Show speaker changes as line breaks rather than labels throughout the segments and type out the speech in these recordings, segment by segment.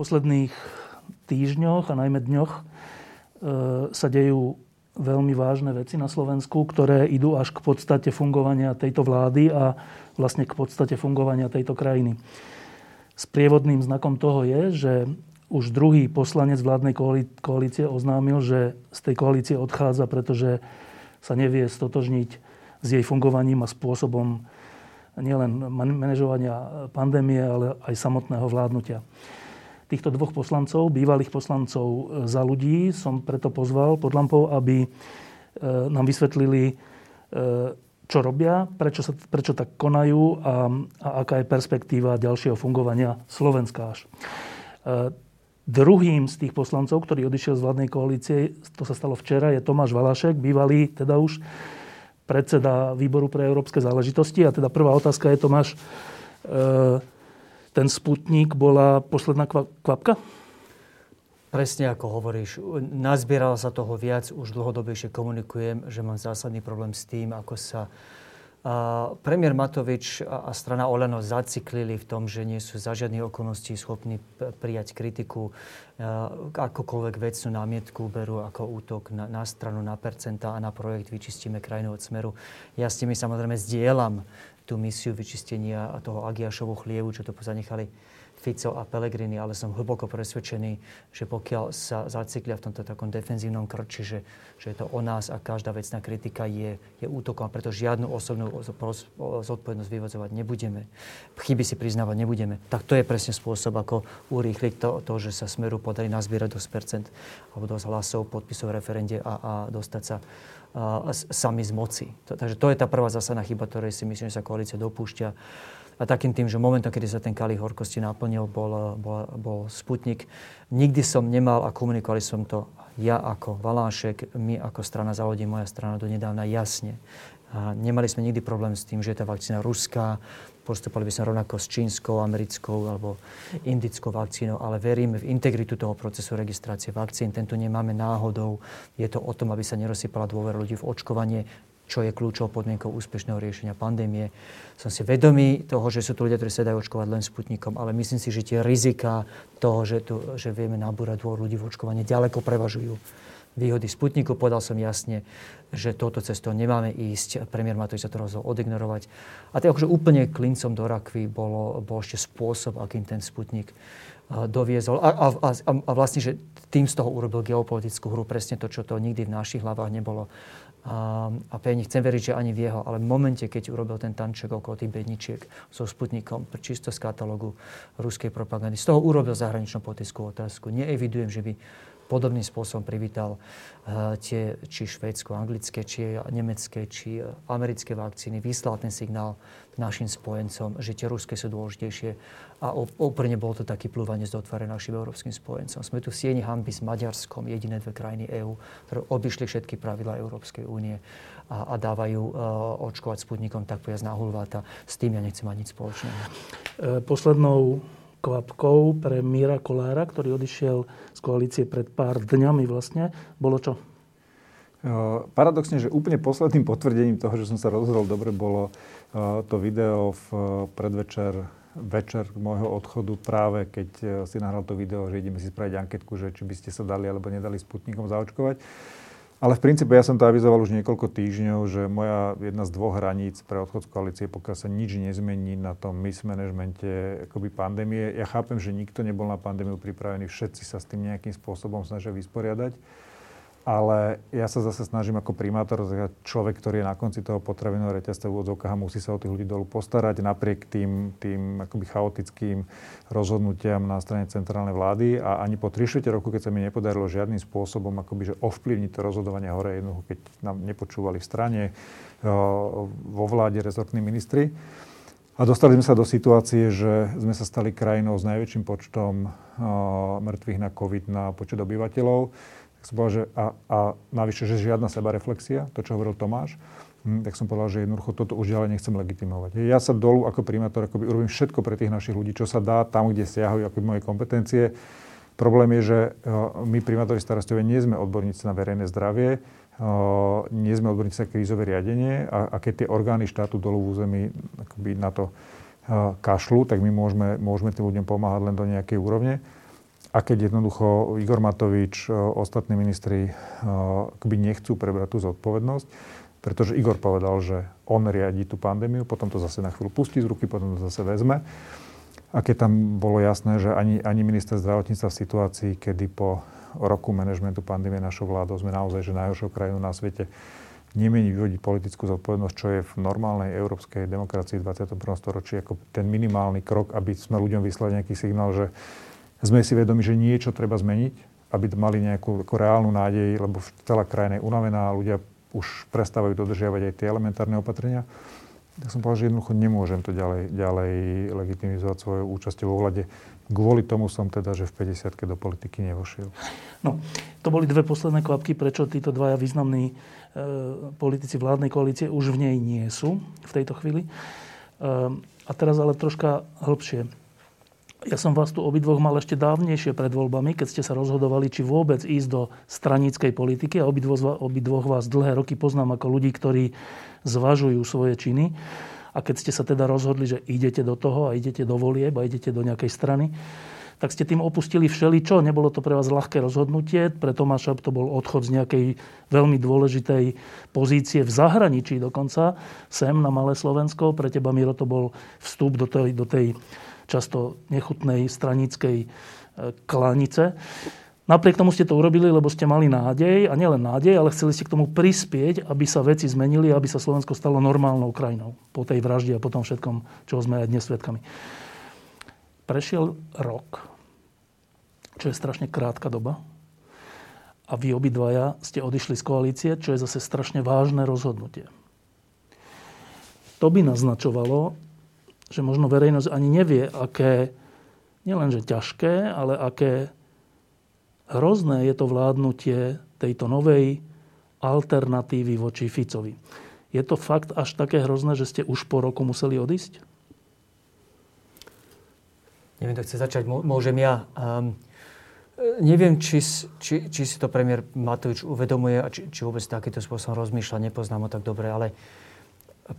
Posledných týždňoch a najmä dňoch e, sa dejú veľmi vážne veci na Slovensku, ktoré idú až k podstate fungovania tejto vlády a vlastne k podstate fungovania tejto krajiny. Sprievodným znakom toho je, že už druhý poslanec vládnej koalície oznámil, že z tej koalície odchádza, pretože sa nevie stotožniť s jej fungovaním a spôsobom nielen manažovania pandémie, ale aj samotného vládnutia týchto dvoch poslancov, bývalých poslancov e, za ľudí, som preto pozval pod lampou, aby e, nám vysvetlili, e, čo robia, prečo, sa, prečo tak konajú a, a aká je perspektíva ďalšieho fungovania Slovenska až. Druhým z tých poslancov, ktorý odišiel z vládnej koalície, to sa stalo včera, je Tomáš Valašek, bývalý teda už predseda výboru pre európske záležitosti. A teda prvá otázka je, Tomáš, ten Sputnik bola posledná kvapka?
Presne ako hovoríš. Nazbieralo sa toho viac, už dlhodobejšie komunikujem, že mám zásadný problém s tým, ako sa a premiér Matovič a strana Oleno zaciklili v tom, že nie sú za žiadnych okolností schopní prijať kritiku, akokoľvek vecnú námietku berú ako útok na, na stranu, na percenta a na projekt Vyčistíme krajinu od smeru. Ja s tými samozrejme zdieľam tú misiu vyčistenia toho Agiašovu chlievu, čo to zanechali Fico a Pellegrini, ale som hlboko presvedčený, že pokiaľ sa zaciklia v tomto takom defenzívnom krči, že, že je to o nás a každá vecná kritika je, je útokom a preto žiadnu osobnú zodpovednosť vyvodzovať nebudeme, chyby si priznávať nebudeme, tak to je presne spôsob, ako urýchliť to, to že sa Smeru podarí nazbierať dosť percent alebo dosť hlasov, podpisov v referende a, a dostať sa sami z moci. Takže to je tá prvá zásadná chyba, ktorej si myslím, že sa koalícia dopúšťa. A takým tým, že momentom, kedy sa ten kalich horkosti naplnil, bol, bol, bol Sputnik. Nikdy som nemal a komunikovali som to ja ako Valášek, my ako strana za moja strana do nedávna jasne. A nemali sme nikdy problém s tým, že je tá vakcína ruská, postupovali by sme rovnako s čínskou, americkou alebo indickou vakcínou, ale veríme v integritu toho procesu registrácie vakcín. Tento nemáme náhodou. Je to o tom, aby sa nerozsypala dôvera ľudí v očkovanie, čo je kľúčovou podmienkou úspešného riešenia pandémie. Som si vedomý toho, že sú tu ľudia, ktorí sa dajú očkovať len Sputnikom, ale myslím si, že tie rizika toho, že, tu, že vieme nabúrať dôvod ľudí v očkovanie, ďaleko prevažujú výhody Sputniku. Povedal som jasne, že touto cestou nemáme ísť. Premiér Matovič sa to rozhodol odignorovať. A to akože úplne klincom do rakvy bolo, bol ešte spôsob, akým ten Sputnik doviezol. A, a, a, a vlastne, že tým z toho urobil geopolitickú hru, presne to, čo to nikdy v našich hlavách nebolo. A, a pevne chcem veriť, že ani v jeho, ale v momente, keď urobil ten tanček okolo tých bedničiek so Sputnikom, čisto z katalógu ruskej propagandy, z toho urobil zahraničnú politickú otázku. Neevidujem, že by podobným spôsobom privítal uh, tie, či švédsko-anglické, či nemecké, či americké vakcíny, vyslal ten signál našim spojencom, že tie ruské sú dôležitejšie a úplne bol to taký plúvanie z dotvare našim európskym spojencom. Sme tu v sieni hamby s Maďarskom, jediné dve krajiny EÚ, ktoré obišli všetky pravidla Európskej únie a, a dávajú uh, očkovať sputnikom tak povedať na hulváta. S tým ja nechcem mať nič spoločného.
Poslednou kvapkou pre Míra Kolára, ktorý odišiel z koalície pred pár dňami vlastne, bolo čo?
Paradoxne, že úplne posledným potvrdením toho, že som sa rozhodol dobre, bolo to video v predvečer večer môjho odchodu práve keď si nahral to video, že ideme si spraviť anketku, že či by ste sa dali alebo nedali Sputnikom zaočkovať. Ale v princípe ja som to avizoval už niekoľko týždňov, že moja jedna z dvoch hraníc pre odchod z koalície, pokiaľ sa nič nezmení na tom mismanagemente akoby pandémie. Ja chápem, že nikto nebol na pandémiu pripravený, všetci sa s tým nejakým spôsobom snažia vysporiadať ale ja sa zase snažím ako primátor, človek, ktorý je na konci toho potravinového reťazca v úvodzovkách a musí sa o tých ľudí dolu postarať napriek tým, tým akoby chaotickým rozhodnutiam na strane centrálnej vlády a ani po 3 roku, keď sa mi nepodarilo žiadnym spôsobom akoby, že ovplyvniť to rozhodovanie hore jednoducho, keď nám nepočúvali v strane, vo vláde rezortní ministri, A dostali sme sa do situácie, že sme sa stali krajinou s najväčším počtom uh, mŕtvych na COVID na počet obyvateľov. Som povedal, že a, a navyše, že žiadna sebareflexia, to, čo hovoril Tomáš, hm, tak som povedal, že jednoducho toto už ďalej nechcem legitimovať. Ja sa dolu ako primátor akoby urobím všetko pre tých našich ľudí, čo sa dá tam, kde siahajú akoby moje kompetencie. Problém je, že my primátori starostovia nie sme odborníci na verejné zdravie, nie sme odborníci na krízové riadenie a, a keď tie orgány štátu dolu v území akoby na to kašľú, tak my môžeme, môžeme tým ľuďom pomáhať len do nejakej úrovne. A keď jednoducho Igor Matovič, ostatní ministri akoby nechcú prebrať tú zodpovednosť, pretože Igor povedal, že on riadi tú pandémiu, potom to zase na chvíľu pustí z ruky, potom to zase vezme. A keď tam bolo jasné, že ani, ani minister zdravotníctva v situácii, kedy po roku manažmentu pandémie našou vládou sme naozaj že najhoršou krajinou na svete. Nemieni vyvodiť politickú zodpovednosť, čo je v normálnej európskej demokracii v 21. storočí ako ten minimálny krok, aby sme ľuďom vyslali nejaký signál, že sme si vedomi, že niečo treba zmeniť, aby mali nejakú ako reálnu nádej, lebo celá krajina je unavená a ľudia už prestávajú dodržiavať aj tie elementárne opatrenia. Tak som povedal, že jednoducho nemôžem to ďalej, ďalej legitimizovať svojou účasťou vo vlade. Kvôli tomu som teda, že v 50 do politiky nevošiel.
No, to boli dve posledné kvapky, prečo títo dvaja významní e, politici vládnej koalície už v nej nie sú v tejto chvíli. E, a teraz ale troška hĺbšie. Ja som vás tu obidvoch mal ešte dávnejšie pred voľbami, keď ste sa rozhodovali, či vôbec ísť do stranickej politiky. A obidvoch, obidvoch vás dlhé roky poznám ako ľudí, ktorí zvažujú svoje činy. A keď ste sa teda rozhodli, že idete do toho a idete do volieb a idete do nejakej strany, tak ste tým opustili všeličo. Nebolo to pre vás ľahké rozhodnutie. Pre Tomáša to bol odchod z nejakej veľmi dôležitej pozície v zahraničí dokonca, sem na Malé Slovensko. Pre teba, Miro, to bol vstup do tej, do tej často nechutnej stranickej e, klanice. Napriek tomu ste to urobili, lebo ste mali nádej, a nielen nádej, ale chceli ste k tomu prispieť, aby sa veci zmenili, aby sa Slovensko stalo normálnou krajinou po tej vražde a po tom všetkom, čo sme aj dnes svedkami. Prešiel rok, čo je strašne krátka doba, a vy obidvaja ste odišli z koalície, čo je zase strašne vážne rozhodnutie. To by naznačovalo, že možno verejnosť ani nevie, aké, nielenže ťažké, ale aké hrozné je to vládnutie tejto novej alternatívy voči Ficovi. Je to fakt až také hrozné, že ste už po roku museli odísť?
Neviem, to chce začať. Môžem ja. Um, neviem, či, či, či si to premiér Matovič uvedomuje a či, či vôbec takýto spôsobom rozmýšľa. Nepoznám ho tak dobre, ale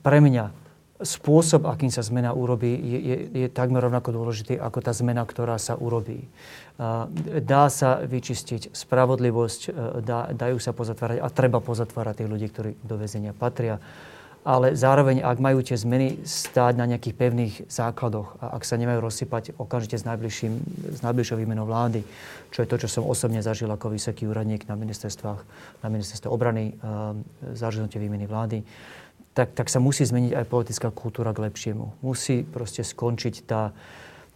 pre mňa spôsob, akým sa zmena urobí, je, je, je takmer rovnako dôležitý ako tá zmena, ktorá sa urobí. Dá sa vyčistiť spravodlivosť, e, dá, dajú sa pozatvárať a treba pozatvárať tých ľudí, ktorí do väzenia patria. Ale zároveň, ak majú tie zmeny stáť na nejakých pevných základoch a ak sa nemajú rozsypať okamžite s, najbližším, s najbližšou výmenou vlády, čo je to, čo som osobne zažil ako vysoký úradník na ministerstvách, na ministerstve obrany, zažilnutie výmeny vlády, tak, tak sa musí zmeniť aj politická kultúra k lepšiemu. Musí proste skončiť tá,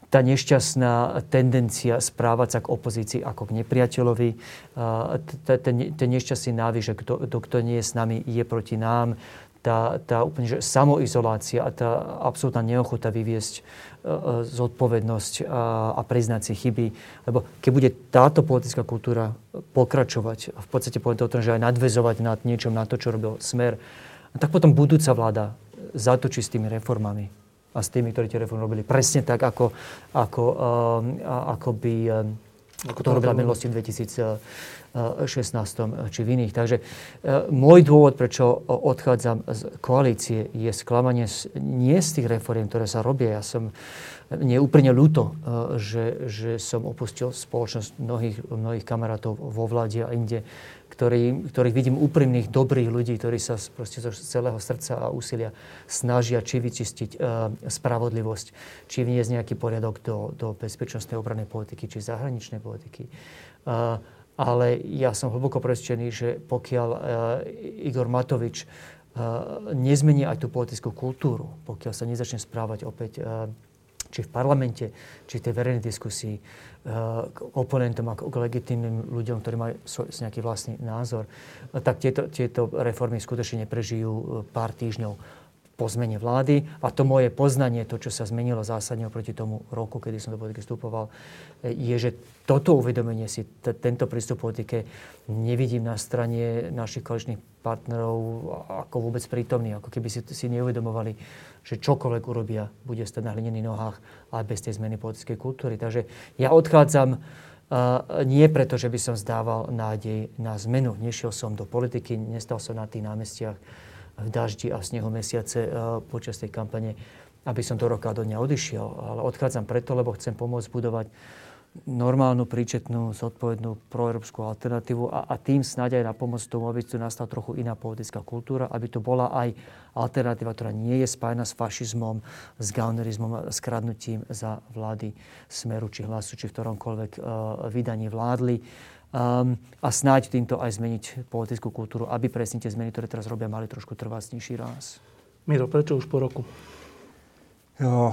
tá nešťastná tendencia správať sa k opozícii ako k nepriateľovi. Ten, nešťastný návyk, že kto, nie je s nami, je proti nám. Tá, tá úplne že samoizolácia a tá absolútna neochota vyviesť e, zodpovednosť a, a priznať si chyby. Lebo keď bude táto politická kultúra pokračovať, v podstate poviem to o tom, že aj nadvezovať nad niečom, na to, čo robil Smer, a tak potom budúca vláda zatočí s tými reformami a s tými, ktorí tie reformy robili presne tak, ako, ako, uh, ako by uh, ako to robila v minulosti v 2016 či v iných. Takže môj dôvod, prečo odchádzam z koalície, je sklamanie nie z tých reform, ktoré sa robia. Ja som mne je úplne ľúto, že, že som opustil spoločnosť mnohých, mnohých kamarátov vo vláde a inde, ktorý, ktorých vidím úprimných, dobrých ľudí, ktorí sa proste zo celého srdca a úsilia snažia či vyčistiť uh, spravodlivosť, či vniesť nejaký poriadok do, do bezpečnostnej obranej politiky, či zahraničnej politiky. Uh, ale ja som hlboko presvedčený, že pokiaľ uh, Igor Matovič uh, nezmení aj tú politickú kultúru, pokiaľ sa nezačne správať opäť uh, či v parlamente, či v tej verejnej diskusii, k oponentom ako k legitímnym ľuďom, ktorí majú nejaký vlastný názor, tak tieto, tieto reformy skutočne neprežijú e, pár týždňov. Po zmene vlády a to moje poznanie, to, čo sa zmenilo zásadne oproti tomu roku, kedy som do politiky vstupoval, je, že toto uvedomenie si, t- tento prístup politike nevidím na strane našich koaličných partnerov ako vôbec prítomný, ako keby si, si neuvedomovali, že čokoľvek urobia, bude stať na hlinených nohách aj bez tej zmeny politickej kultúry. Takže ja odchádzam Uh, nie preto, že by som zdával nádej na zmenu. Nešiel som do politiky, nestal som na tých námestiach v daždi a v snehu mesiace uh, počas tej kampane, aby som do roka do dňa odišiel. Ale odchádzam preto, lebo chcem pomôcť budovať normálnu, príčetnú, zodpovednú proeurópsku alternatívu a, a tým snáď aj na pomoc tomu, aby tu nastala trochu iná politická kultúra, aby to bola aj alternatíva, ktorá nie je spájna s fašizmom, s gaunerizmom, s kradnutím za vlády Smeru či Hlasu, či v ktoromkoľvek uh, vydaní vládli. Um, a snáď týmto aj zmeniť politickú kultúru, aby presne tie zmeny, ktoré teraz robia, mali trošku trvácnejší ráz.
Miro, prečo už po roku?
Jo,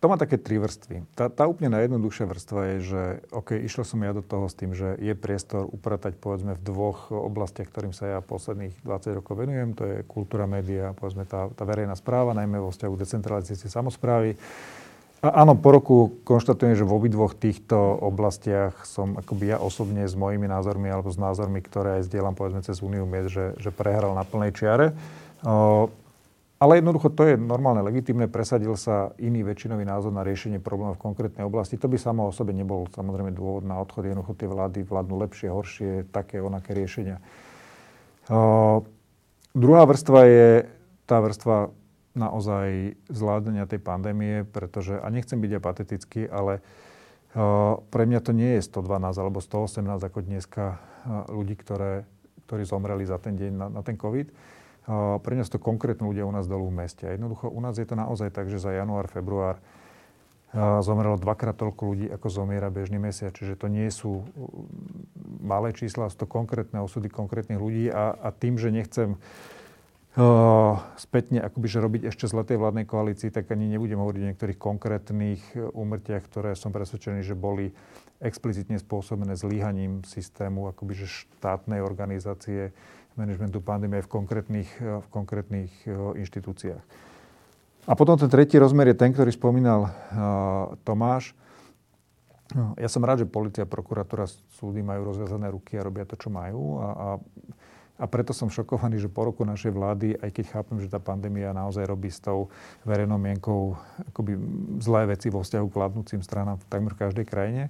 to má také tri vrstvy. Tá, tá úplne najjednoduchšia vrstva je, že OK, išiel som ja do toho s tým, že je priestor upratať povedzme v dvoch oblastiach, ktorým sa ja posledných 20 rokov venujem. To je kultúra, média, povedzme tá, tá verejná správa, najmä vo vzťahu decentralizácie samozprávy. Áno, po roku konštatujem, že v obidvoch týchto oblastiach som akoby ja osobne s mojimi názormi alebo s názormi, ktoré aj zdieľam povedzme cez Uniu Miest, že, že prehral na plnej čiare. O, ale jednoducho to je normálne, legitimné. Presadil sa iný väčšinový názor na riešenie problémov v konkrétnej oblasti. To by samo o sebe nebol samozrejme dôvod na odchod. Jednoducho tie vlády vládnu lepšie, horšie, také, onaké riešenia. Uh, druhá vrstva je tá vrstva naozaj zvládania tej pandémie, pretože, a nechcem byť apatetický, ale uh, pre mňa to nie je 112 alebo 118 ako dneska uh, ľudí, ktoré, ktorí zomreli za ten deň na, na ten COVID pre nás to konkrétne ľudia u nás dolu v meste. A jednoducho u nás je to naozaj tak, že za január, február zomrelo dvakrát toľko ľudí, ako zomiera bežný mesiac. Čiže to nie sú malé čísla, sú to konkrétne osudy konkrétnych ľudí a, a tým, že nechcem uh, spätne akoby, že robiť ešte z letej vládnej koalícii, tak ani nebudem hovoriť o niektorých konkrétnych úmrtiach, ktoré som presvedčený, že boli explicitne spôsobené zlíhaním systému akoby, že štátnej organizácie manažmentu pandémie v konkrétnych, v konkrétnych e, inštitúciách. A potom ten tretí rozmer je ten, ktorý spomínal Tomáš. Ja som rád, že policia, prokuratúra, súdy majú rozviazané ruky a robia to, čo majú. A, a, a preto som šokovaný, že po roku našej vlády, aj keď chápem, že tá pandémia naozaj robí s tou verejnou mienkou akoby zlé veci vo vzťahu k vládnúcim stranám v takmer každej krajine,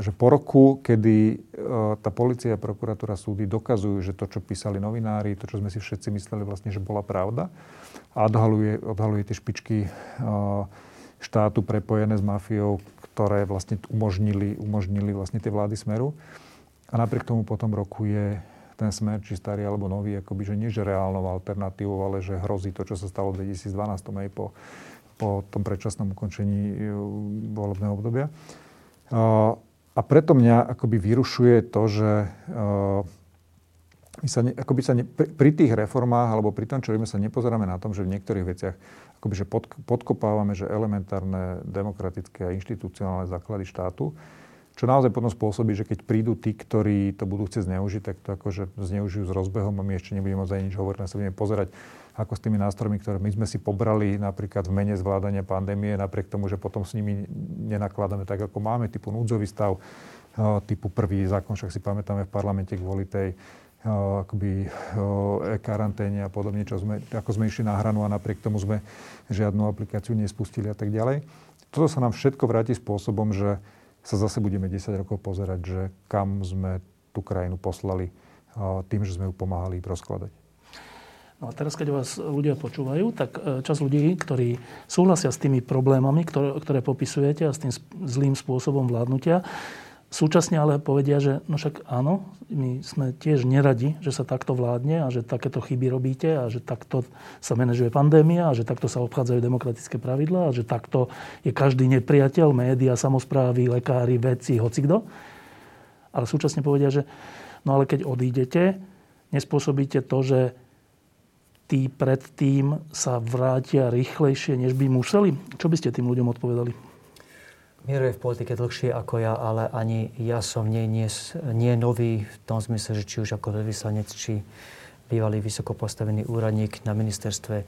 že po roku, kedy e, tá policia, prokuratúra, súdy dokazujú, že to, čo písali novinári, to, čo sme si všetci mysleli vlastne, že bola pravda a odhaluje, odhaluje tie špičky e, štátu prepojené s mafiou, ktoré vlastne umožnili, umožnili vlastne tie vlády Smeru. A napriek tomu po tom roku je ten smer, či starý alebo nový, akoby, že nie že reálnou alternatívou, ale že hrozí to, čo sa stalo v 2012 aj po, po tom predčasnom ukončení e, volebného obdobia. A preto mňa akoby vyrušuje to, že my sa, ne, akoby sa ne, pri, pri tých reformách alebo pri tom, čo robíme, sa nepozeráme na tom, že v niektorých veciach akoby, že pod, podkopávame, že elementárne demokratické a inštitucionálne základy štátu, čo naozaj potom spôsobí, že keď prídu tí, ktorí to budú chcieť zneužiť, tak to akože zneužijú s rozbehom a my ešte nebudeme môcť ani nič hovoriť, sa budeme pozerať ako s tými nástrojmi, ktoré my sme si pobrali napríklad v mene zvládania pandémie, napriek tomu, že potom s nimi nenakladáme tak, ako máme, typu núdzový stav, typu prvý zákon, však si pamätáme v parlamente kvôli tej akoby e-karanténe a podobne, čo sme, ako sme išli na hranu a napriek tomu sme žiadnu aplikáciu nespustili a tak ďalej. Toto sa nám všetko vráti spôsobom, že sa zase budeme 10 rokov pozerať, že kam sme tú krajinu poslali tým, že sme ju pomáhali rozkladať.
No a teraz, keď vás ľudia počúvajú, tak e, čas ľudí, ktorí súhlasia s tými problémami, ktoré, ktoré popisujete a s tým zlým spôsobom vládnutia, súčasne ale povedia, že no však áno, my sme tiež neradi, že sa takto vládne a že takéto chyby robíte a že takto sa manažuje pandémia a že takto sa obchádzajú demokratické pravidlá a že takto je každý nepriateľ, média, samozprávy, lekári, vedci, hocikdo. Ale súčasne povedia, že no ale keď odídete, nespôsobíte to, že tí predtým sa vrátia rýchlejšie, než by museli? Čo by ste tým ľuďom odpovedali?
Miro je v politike dlhšie ako ja, ale ani ja som nie, nie, nie nový v tom zmysle, že či už ako veľvyslanec, či bývalý vysoko postavený úradník na ministerstve.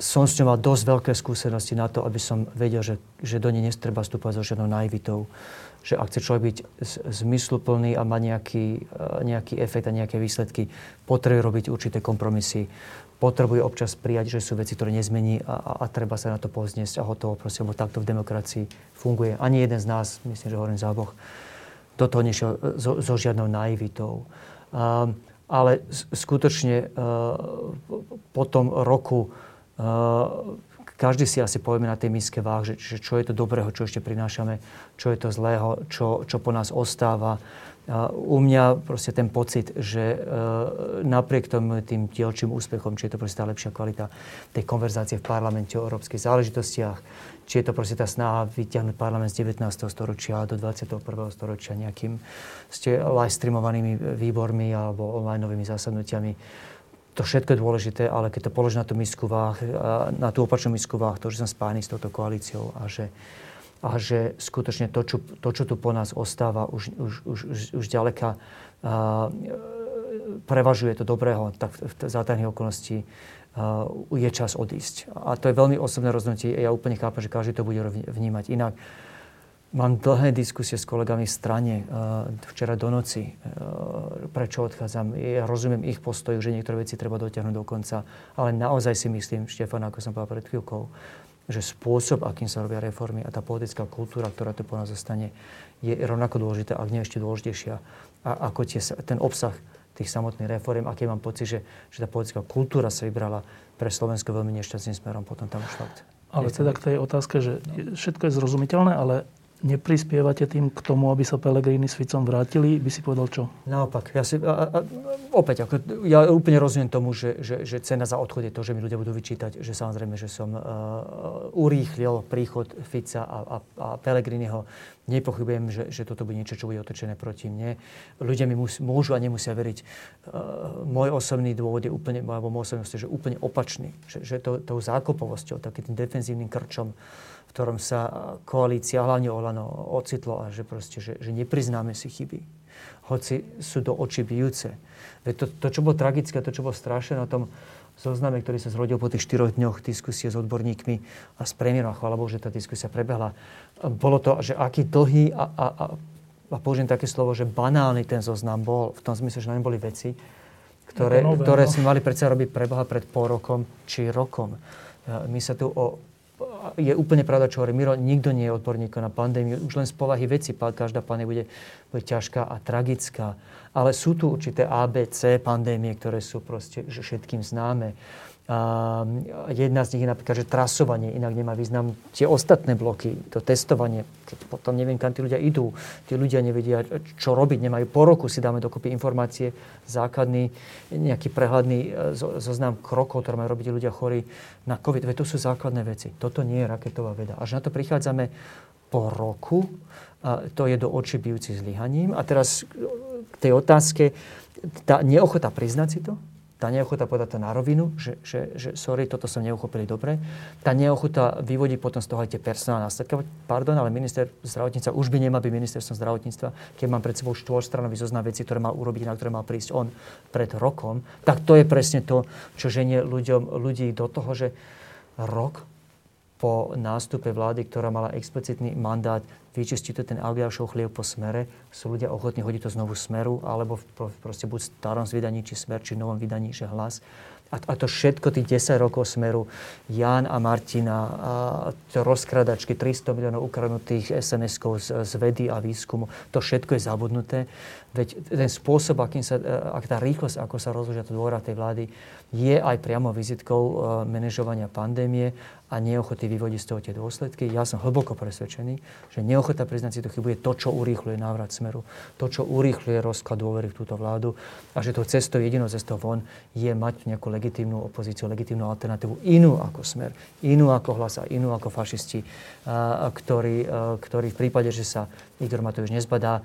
Som s ňou mal dosť veľké skúsenosti na to, aby som vedel, že, že do nej nestreba vstúpať so žiadnou naivitou. Že ak chce človek byť zmysluplný a má nejaký, nejaký efekt a nejaké výsledky, potrebuje robiť určité kompromisy potrebuje občas prijať, že sú veci, ktoré nezmení a, a, a treba sa na to povzniesť a hotovo. Proste, lebo takto v demokracii funguje. Ani jeden z nás, myslím, že hovorím za oboch, do toho nešiel so, so žiadnou naivitou. Um, ale skutočne uh, po tom roku uh, každý si asi povieme na tej miske váh, že, že čo je to dobrého, čo ešte prinášame, čo je to zlého, čo, čo po nás ostáva. A u mňa proste ten pocit, že e, napriek tomu tým dielčím úspechom, či je to proste tá lepšia kvalita tej konverzácie v parlamente o európskych záležitostiach, či je to proste tá snaha vyťahnuť parlament z 19. storočia do 21. storočia nejakým ste live streamovanými výbormi alebo online novými zásadnutiami. To všetko je dôležité, ale keď to položí na tú misku váh, na tú opačnú misku váh, to, že som spájný s touto koalíciou a že a že skutočne to, čo, to, čo tu po nás ostáva, už, už, už, už ďaleka uh, prevažuje to dobrého, tak v zátajných okolností uh, je čas odísť. A to je veľmi osobné rozhodnutie. Ja úplne chápem, že každý to bude vnímať inak. Mám dlhé diskusie s kolegami v strane včera do noci, prečo odchádzam. Ja rozumiem ich postoju, že niektoré veci treba dotiahnuť do konca, ale naozaj si myslím, Štefan, ako som povedal pred chvíľkou, že spôsob, akým sa robia reformy a tá politická kultúra, ktorá tu po nás zostane, je rovnako dôležitá, ak nie ešte dôležitejšia. A ako tie, ten obsah tých samotných reform, aký mám pocit, že, že tá politická kultúra sa vybrala pre Slovensko veľmi nešťastným smerom, potom tam už fakt.
Ale teda k tej otázke, že všetko je zrozumiteľné, ale neprispievate tým k tomu, aby sa Pelegrini s Ficom vrátili, by si povedal čo?
Naopak. Ja si, a, a, opäť, ako, ja úplne rozumiem tomu, že, že, že cena za odchod je to, že mi ľudia budú vyčítať, že samozrejme, že som uh, urýchlil príchod Fica a, a, a Pelegriniho. Nepochybujem, že, že toto bude niečo, čo bude otočené proti mne. Ľudia mi mus, môžu a nemusia veriť. Uh, môj osobný dôvod je úplne, alebo môj osobný je, že úplne opačný. Že, že to, tou zákopovosťou, takým defenzívnym krčom, ktorom sa koalícia, hlavne Olano, ocitlo a že, proste, že, že nepriznáme si chyby. Hoci sú to oči bijúce. Veď to, to, čo bolo tragické, to, čo bolo strašné na tom zozname, ktorý sa zrodil po tých štyroch dňoch diskusie s odborníkmi a s premiérom, a chvála Bohu, že tá diskusia prebehla, bolo to, že aký dlhý a, a, a, a použijem také slovo, že banálny ten zoznam bol, v tom zmysle, že na boli veci, ktoré, ktoré no. sme mali predsa robiť preboha pred pol rokom či rokom. My sa tu o je úplne pravda, čo hovorí Miro, nikto nie je odborník na pandémiu. Už len z povahy veci, každá pandémia bude, bude ťažká a tragická. Ale sú tu určité ABC pandémie, ktoré sú proste všetkým známe. A jedna z nich je napríklad, že trasovanie inak nemá význam. Tie ostatné bloky, to testovanie, keď potom neviem, kam tí ľudia idú, tí ľudia nevedia, čo robiť, nemajú po roku si dáme dokopy informácie, základný, nejaký prehľadný e, zoznam krokov, ktoré majú robiť ľudia chorí na COVID. Veď to sú základné veci. Toto nie je raketová veda. Až na to prichádzame po roku, to je do očí bijúci zlyhaním. A teraz k tej otázke, tá neochota priznať si to, tá neochota povedať to na rovinu, že, že, že sorry, toto som neuchopili dobre. Tá neochota vyvodiť potom z toho aj tie personálne následky. Pardon, ale minister zdravotníctva už by nemal byť ministerstvom zdravotníctva, keď mám pred sebou štvorstranový zoznam veci, ktoré mal urobiť, na ktoré mal prísť on pred rokom. Tak to je presne to, čo ženie ľuďom, ľudí do toho, že rok po nástupe vlády, ktorá mala explicitný mandát vyčistiť to ten Algiašov chlieb po smere, sú ľudia ochotní hodiť to znovu smeru, alebo proste buď v starom vydaní, či smer, či novom vydaní, že hlas. A, a to všetko, tých 10 rokov smeru, Jan a Martina, a to rozkradačky, 300 miliónov ukradnutých SMS-kov z, z vedy a výskumu, to všetko je zabudnuté. Veď ten spôsob, akým sa, e, ak tá rýchlosť, ako sa rozložia to dôra tej vlády, je aj priamo vizitkou e, manažovania pandémie a neochoty vyvodiť z toho tie dôsledky. Ja som hlboko presvedčený, že neochota priznať si to chybu je to, čo urýchluje návrat smeru, to, čo urýchluje rozklad dôvery v túto vládu a že to cestou, jedinou cestou von je mať nejakú legitímnu opozíciu, legitímnu alternatívu inú ako smer, inú ako hlas a inú ako fašisti, ktorí, ktorí v prípade, že sa Igor Matovič nezbadá,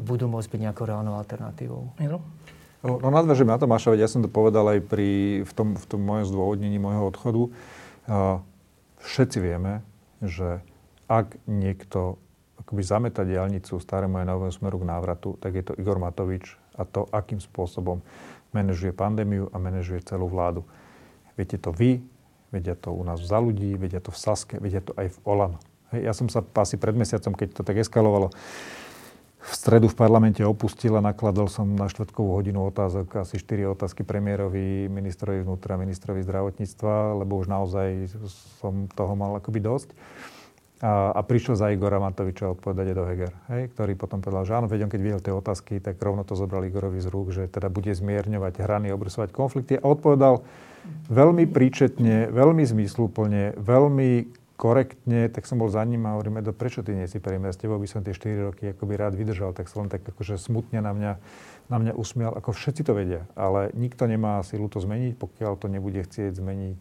budú môcť byť nejakou reálnou alternatívou.
Miro? No, no nadväžím na to, Maša, veď ja som to povedal aj pri, v, tom, v tom mojom zdôvodnení môjho odchodu. Uh, všetci vieme, že ak niekto akoby zametať diálnicu starému aj novému smeru k návratu, tak je to Igor Matovič a to, akým spôsobom manažuje pandémiu a manažuje celú vládu. Viete to vy, vedia to u nás za ľudí, vedia to v Saske, vedia to aj v Olano. Hej, ja som sa asi pred mesiacom, keď to tak eskalovalo, v stredu v parlamente opustil a nakladal som na štvrtkovú hodinu otázok, asi 4 otázky premiérovi, ministrovi vnútra, ministrovi zdravotníctva, lebo už naozaj som toho mal akoby dosť. A, a prišiel za Igora Matoviča odpovedať do Heger, hej, ktorý potom povedal, že áno, vedom, keď videl tie otázky, tak rovno to zobral Igorovi z rúk, že teda bude zmierňovať hrany, obrysovať konflikty a odpovedal veľmi príčetne, veľmi zmysluplne, veľmi korektne, tak som bol za ním a hovorím, Edo, prečo ty nie si premiér? S tebou by som tie 4 roky akoby rád vydržal, tak len tak akože smutne na mňa, na mňa usmial. Ako všetci to vedia, ale nikto nemá silu to zmeniť, pokiaľ to nebude chcieť zmeniť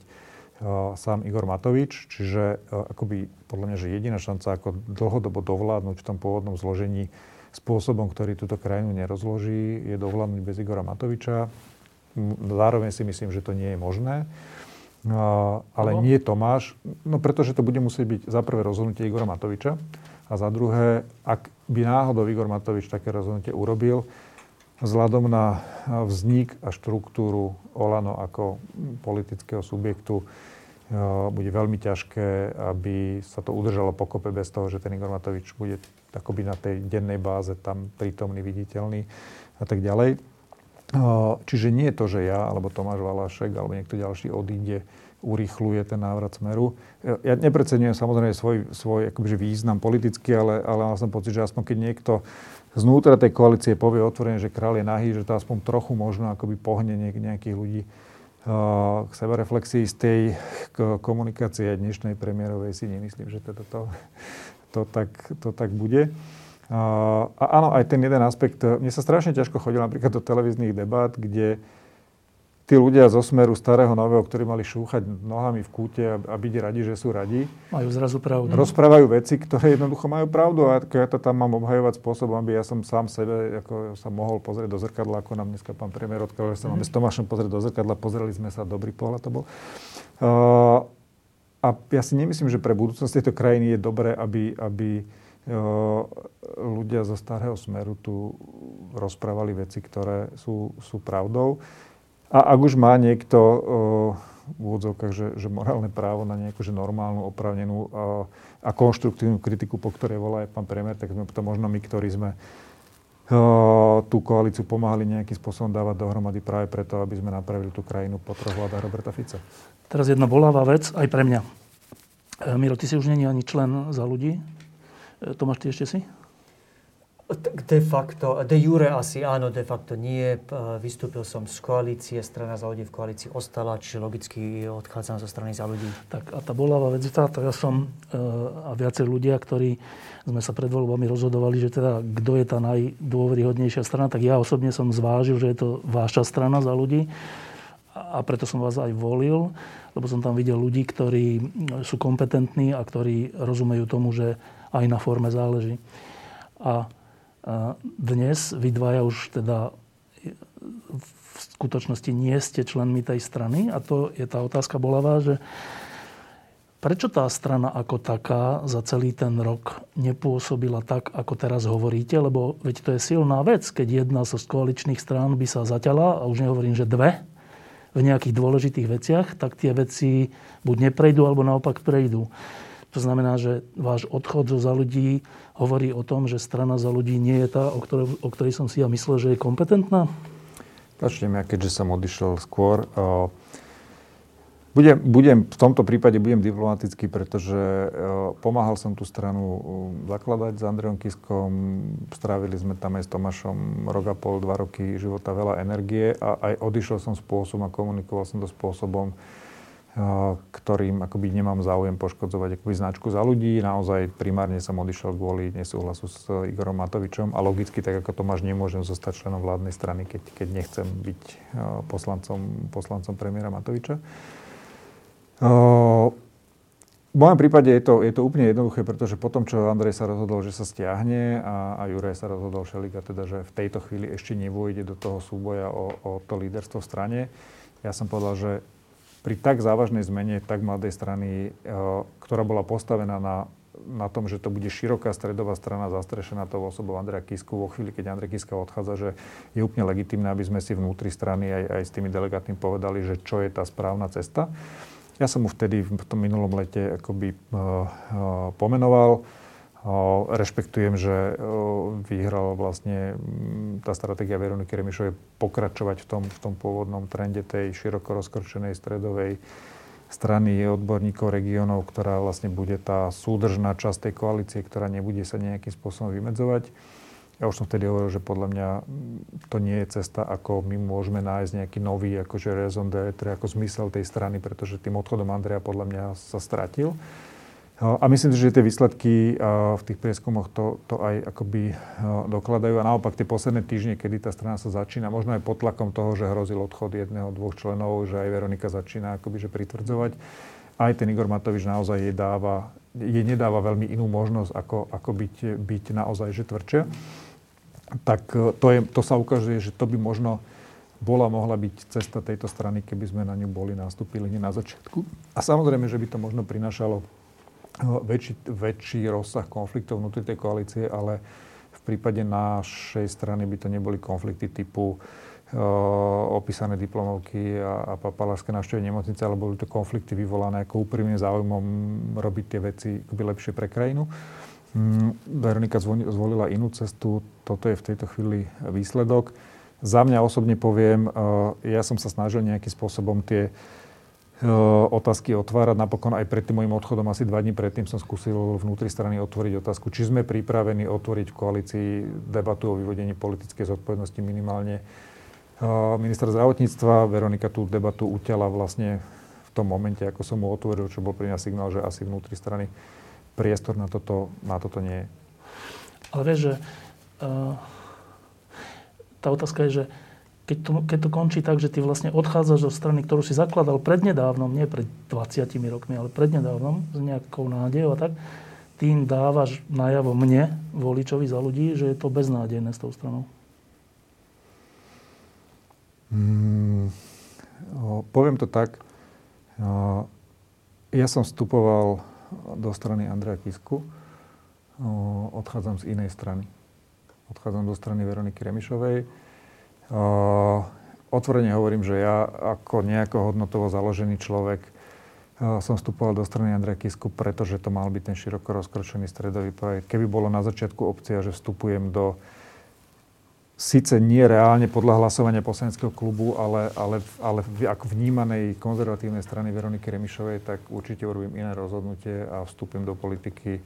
sám Igor Matovič, čiže akoby podľa mňa, že jediná šanca ako dlhodobo dovládnuť v tom pôvodnom zložení spôsobom, ktorý túto krajinu nerozloží, je dovládnuť bez Igora Matoviča. Zároveň si myslím, že to nie je možné. Ale no. nie Tomáš, no pretože to bude musieť byť za prvé rozhodnutie Igora Matoviča a za druhé, ak by náhodou Igor Matovič také rozhodnutie urobil, vzhľadom na vznik a štruktúru Olano ako politického subjektu bude veľmi ťažké, aby sa to udržalo pokope bez toho, že ten Igor Matovič bude akoby na tej dennej báze tam prítomný, viditeľný a tak ďalej. Čiže nie je to, že ja, alebo Tomáš Valašek, alebo niekto ďalší odíde, urýchluje ten návrat smeru. Ja nepreceňujem samozrejme svoj, svoj akoby, význam politicky, ale, ale mal som pocit, že aspoň keď niekto znútra tej koalície povie otvorene, že král je nahý, že to aspoň trochu možno akoby pohne nejakých ľudí k sebereflexii z tej komunikácie dnešnej premiérovej si nemyslím, že to, to, to, tak, to tak bude. A áno, aj ten jeden aspekt, mne sa strašne ťažko chodil napríklad do televíznych debát, kde tí ľudia zo smeru starého nového, ktorí mali šúchať nohami v kúte a, a byť radi, že sú radi.
Majú zrazu pravdu.
Rozprávajú veci, ktoré jednoducho majú pravdu a ja to tam mám obhajovať spôsobom, aby ja som sám sebe ako sa mohol pozrieť do zrkadla, ako nám dneska pán premiér odkázal, že sa máme s Tomášom pozrieť do zrkadla, pozreli sme sa, dobrý pohľad to bol. Uh, a ja si nemyslím, že pre budúcnosť tejto krajiny je dobré, aby, aby uh, ľudia zo starého smeru tu rozprávali veci, ktoré sú, sú pravdou. A ak už má niekto v úvodzovkách, že, že morálne právo na nejakú že normálnu, opravnenú a konštruktívnu kritiku, po ktorej volá aj pán premiér, tak sme to možno my, ktorí sme tú koalíciu pomáhali nejakým spôsobom dávať dohromady práve preto, aby sme napravili tú krajinu po troch vládach Roberta Fica.
Teraz jedna bolavá vec aj pre mňa. E, Miro, ty si už není ani člen za ľudí. E, Tomáš, ty ešte si?
De facto, de jure asi áno, de facto nie. Vystúpil som z koalície, strana za ľudí v koalícii ostala, čiže logicky odchádzam zo strany za ľudí.
Tak a tá bolavá vec je táto. Ja som e, a viacej ľudia, ktorí sme sa pred voľbami rozhodovali, že teda kto je tá najdôveryhodnejšia strana, tak ja osobne som zvážil, že je to váša strana za ľudí a preto som vás aj volil, lebo som tam videl ľudí, ktorí sú kompetentní a ktorí rozumejú tomu, že aj na forme záleží. A dnes vy dvaja už teda v skutočnosti nie ste členmi tej strany a to je tá otázka bolavá, že prečo tá strana ako taká za celý ten rok nepôsobila tak, ako teraz hovoríte, lebo veď to je silná vec, keď jedna zo koaličných strán by sa zaťala, a už nehovorím, že dve, v nejakých dôležitých veciach, tak tie veci buď neprejdú, alebo naopak prejdú. To znamená, že váš odchod za ľudí hovorí o tom, že strana za ľudí nie je tá, o ktorej, o ktorej som si ja myslel, že je kompetentná?
Začnem ja, keďže som odišiel skôr. Budem, budem, v tomto prípade budem diplomatický, pretože pomáhal som tú stranu zakladať s Andrejom Kiskom. Strávili sme tam aj s Tomášom rok a pol, dva roky života, veľa energie a aj odišiel som spôsobom a komunikoval som to spôsobom, ktorým akoby nemám záujem poškodzovať akoby značku za ľudí. Naozaj primárne som odišiel kvôli nesúhlasu s Igorom Matovičom a logicky, tak ako Tomáš, nemôžem zostať členom vládnej strany, keď, keď nechcem byť poslancom, poslancom premiéra Matoviča. V mojom prípade je to, je to úplne jednoduché, pretože potom, čo Andrej sa rozhodol, že sa stiahne a, a Juraj sa rozhodol Šelika, teda, že v tejto chvíli ešte nevôjde do toho súboja o, o to líderstvo v strane, ja som povedal, že pri tak závažnej zmene tak mladej strany, eh, ktorá bola postavená na na tom, že to bude široká stredová strana zastrešená tou osobou Andreja Kisku vo chvíli, keď Andrej Kiska odchádza, že je úplne legitimné, aby sme si vnútri strany aj, aj s tými delegátmi povedali, že čo je tá správna cesta. Ja som mu vtedy v tom minulom lete akoby uh, uh, pomenoval. Rešpektujem, že vyhral vlastne tá stratégia Veroniky Remišovej pokračovať v tom, v tom pôvodnom trende tej široko rozkročenej stredovej strany odborníkov regionov, ktorá vlastne bude tá súdržná časť tej koalície, ktorá nebude sa nejakým spôsobom vymedzovať. Ja už som vtedy hovoril, že podľa mňa to nie je cesta, ako my môžeme nájsť nejaký nový akože raison d'être, ako zmysel tej strany, pretože tým odchodom Andreja podľa mňa sa stratil. No, a myslím si, že tie výsledky v tých prieskumoch to, to aj akoby dokladajú. A naopak tie posledné týždne, kedy tá strana sa začína, možno aj pod tlakom toho, že hrozil odchod jedného, dvoch členov, že aj Veronika začína akoby že pritvrdzovať, aj ten Igor Matovič naozaj jej dáva, jej nedáva veľmi inú možnosť, ako, ako byť, byť naozaj že tvrdšia. Tak e, to, je, to sa ukazuje, že to by možno bola mohla byť cesta tejto strany, keby sme na ňu boli nastúpili na začiatku. A samozrejme, že by to možno prinašalo väčší, väčší rozsah konfliktov vnútri tej koalície, ale v prípade našej strany by to neboli konflikty typu uh, opísané diplomovky a, a papalárske návštevy nemocnice, ale boli to konflikty vyvolané ako úprimným záujmom robiť tie veci akoby lepšie pre krajinu. Mm, Veronika zvolila inú cestu, toto je v tejto chvíli výsledok. Za mňa osobne poviem, uh, ja som sa snažil nejakým spôsobom tie otázky otvárať. Napokon aj pred tým môjim odchodom, asi dva dní predtým som skúsil vnútri strany otvoriť otázku, či sme pripravení otvoriť v koalícii debatu o vyvodení politickej zodpovednosti minimálne. Minister zdravotníctva Veronika tú debatu uťala vlastne v tom momente, ako som mu otvoril, čo bol pre mňa signál, že asi vnútri strany priestor na toto, na toto nie je.
Ale vieš, že uh, tá otázka je, že keď to, keď to končí tak, že ty vlastne odchádzaš zo strany, ktorú si zakladal prednedávnom, nie pred 20 rokmi, ale prednedávnom, s nejakou nádejou a tak, tým dávaš najavo mne, voličovi za ľudí, že je to beznádejné s tou stranou?
Mm, poviem to tak. Ja som vstupoval do strany Andreja Kisku. Odchádzam z inej strany. Odchádzam do strany Veroniky Remišovej otvorene hovorím, že ja ako nejako hodnotovo založený človek som vstupoval do strany Andreja Kisku, pretože to mal byť ten široko rozkročený stredový projekt. Keby bolo na začiatku opcia, že vstupujem do síce nie reálne podľa hlasovania poslaneckého klubu, ale, ale, ale ako vnímanej konzervatívnej strany Veroniky Remišovej, tak určite urobím iné rozhodnutie a vstúpim do politiky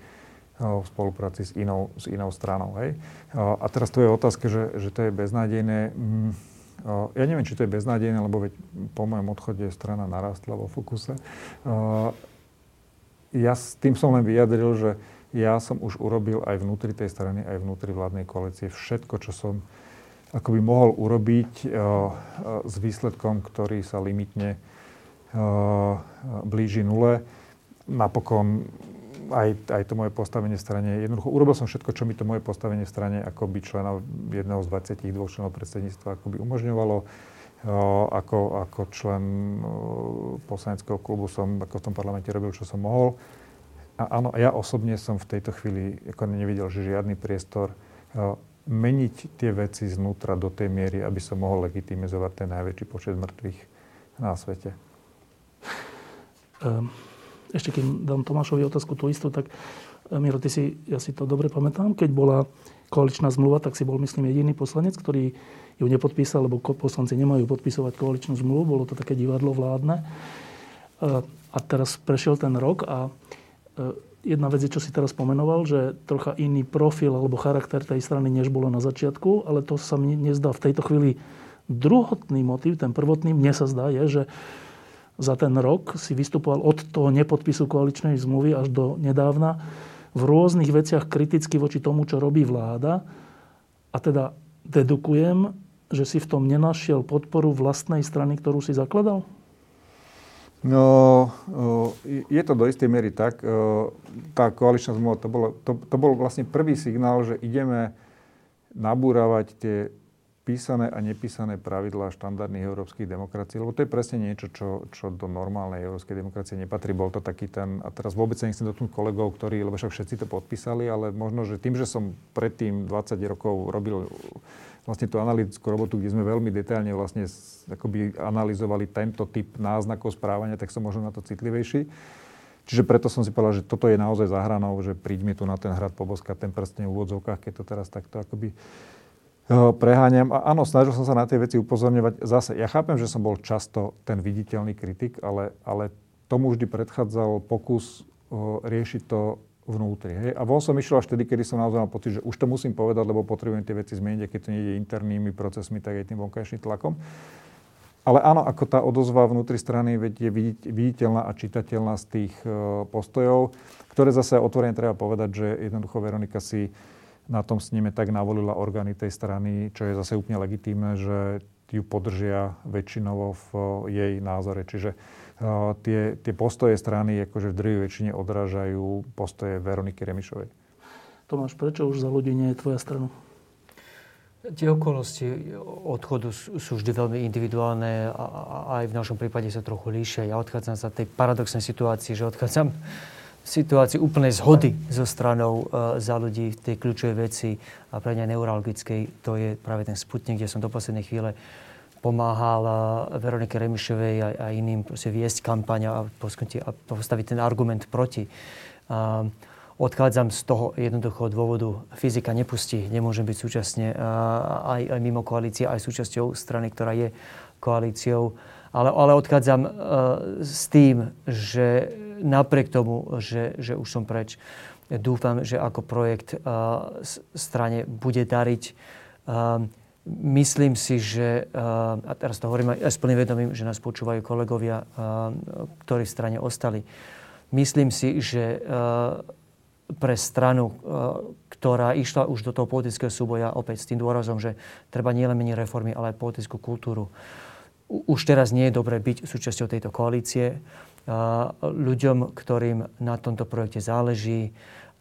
v spolupráci s inou, s inou stranou. Hej? A teraz to je otázka, že, že to je beznádejné. Mm, ja neviem, či to je beznádejné, lebo veď po mojom odchode strana narastla vo fokuse. Ja s tým som len vyjadril, že ja som už urobil aj vnútri tej strany, aj vnútri vládnej koalície všetko, čo som akoby mohol urobiť s výsledkom, ktorý sa limitne blíži nule. Napokon aj, aj to moje postavenie v strane, jednoducho urobil som všetko, čo mi to moje postavenie v strane ako by člena jedného z 22 členov predsedníctva ako by umožňovalo. Ako, ako člen poslaneckého klubu som ako v tom parlamente robil, čo som mohol. A áno, ja osobne som v tejto chvíli ako nevidel, že žiadny priestor meniť tie veci znútra do tej miery, aby som mohol legitimizovať ten najväčší počet mŕtvych na svete.
Um ešte keď dám Tomášovi otázku tú istú, tak eh, Miro, ty si, ja si to dobre pamätám, keď bola koaličná zmluva, tak si bol, myslím, jediný poslanec, ktorý ju nepodpísal, lebo poslanci nemajú podpisovať koaličnú zmluvu, bolo to také divadlo vládne. Eh, a teraz prešiel ten rok a eh, jedna vec je, čo si teraz pomenoval, že trocha iný profil alebo charakter tej strany, než bolo na začiatku, ale to sa mi nezdá v tejto chvíli druhotný motiv, ten prvotný, mne sa zdá, je, že za ten rok si vystupoval od toho nepodpisu koaličnej zmluvy až do nedávna v rôznych veciach kriticky voči tomu, čo robí vláda. A teda dedukujem, že si v tom nenašiel podporu vlastnej strany, ktorú si zakladal?
No, je to do istej miery tak. Tá koaličná zmluva, to, bolo, to, to bol vlastne prvý signál, že ideme nabúravať tie písané a nepísané pravidlá štandardných európskych demokracií, lebo to je presne niečo, čo, čo do normálnej európskej demokracie nepatrí. Bol to taký ten, a teraz vôbec sa nechcem dotknúť kolegov, ktorí, lebo však všetci to podpísali, ale možno, že tým, že som predtým 20 rokov robil vlastne tú analytickú robotu, kde sme veľmi detailne vlastne akoby analyzovali tento typ náznakov správania, tak som možno na to citlivejší. Čiže preto som si povedal, že toto je naozaj zahranou, že príď mi tu na ten hrad poboskať ten prstne v úvodzovkách, keď to teraz takto akoby preháňam. A áno, snažil som sa na tie veci upozorňovať. Zase, ja chápem, že som bol často ten viditeľný kritik, ale, ale tomu vždy predchádzal pokus riešiť to vnútri. Hej? A von som išiel až vtedy, kedy som naozaj mal pocit, že už to musím povedať, lebo potrebujem tie veci zmeniť, a keď to nie internými procesmi, tak aj tým vonkajším tlakom. Ale áno, ako tá odozva vnútri strany je viditeľná a čitateľná z tých postojov, ktoré zase otvorene treba povedať, že jednoducho Veronika si na tom s nimi tak navolila orgány tej strany, čo je zase úplne legitímne, že ju podržia väčšinovo v jej názore. Čiže uh, tie, tie postoje strany akože v druhej väčšine odrážajú postoje Veroniky Remišovej.
Tomáš, prečo už za ľudí nie je tvoja strana?
Tie okolnosti odchodu sú vždy veľmi individuálne a aj v našom prípade sa trochu líšia. Ja odchádzam za tej paradoxnej situácii, že odchádzam situácii úplnej zhody zo stranou uh, za ľudí v tej kľúčovej veci a pre mňa neurologickej, to je práve ten Sputnik, kde som do poslednej chvíle pomáhal uh, Veronike Remišovej a, a iným proste viesť kampaň a, a postaviť ten argument proti. Uh, odchádzam z toho jednoduchého dôvodu. Fyzika nepustí, nemôžem byť súčasne uh, aj, aj mimo koalície, aj súčasťou strany, ktorá je koalíciou. Ale, ale odchádzam uh, s tým, že napriek tomu, že, že už som preč, dúfam, že ako projekt uh, strane bude dariť. Uh, myslím si, že, uh, a teraz to hovorím aj s plným vedomím, že nás počúvajú kolegovia, ktorí v strane ostali. Myslím si, že pre stranu, ktorá išla už do toho politického súboja, opäť s tým dôrazom, že treba nielen meniť reformy, ale aj politickú kultúru. Už teraz nie je dobré byť súčasťou tejto koalície ľuďom, ktorým na tomto projekte záleží.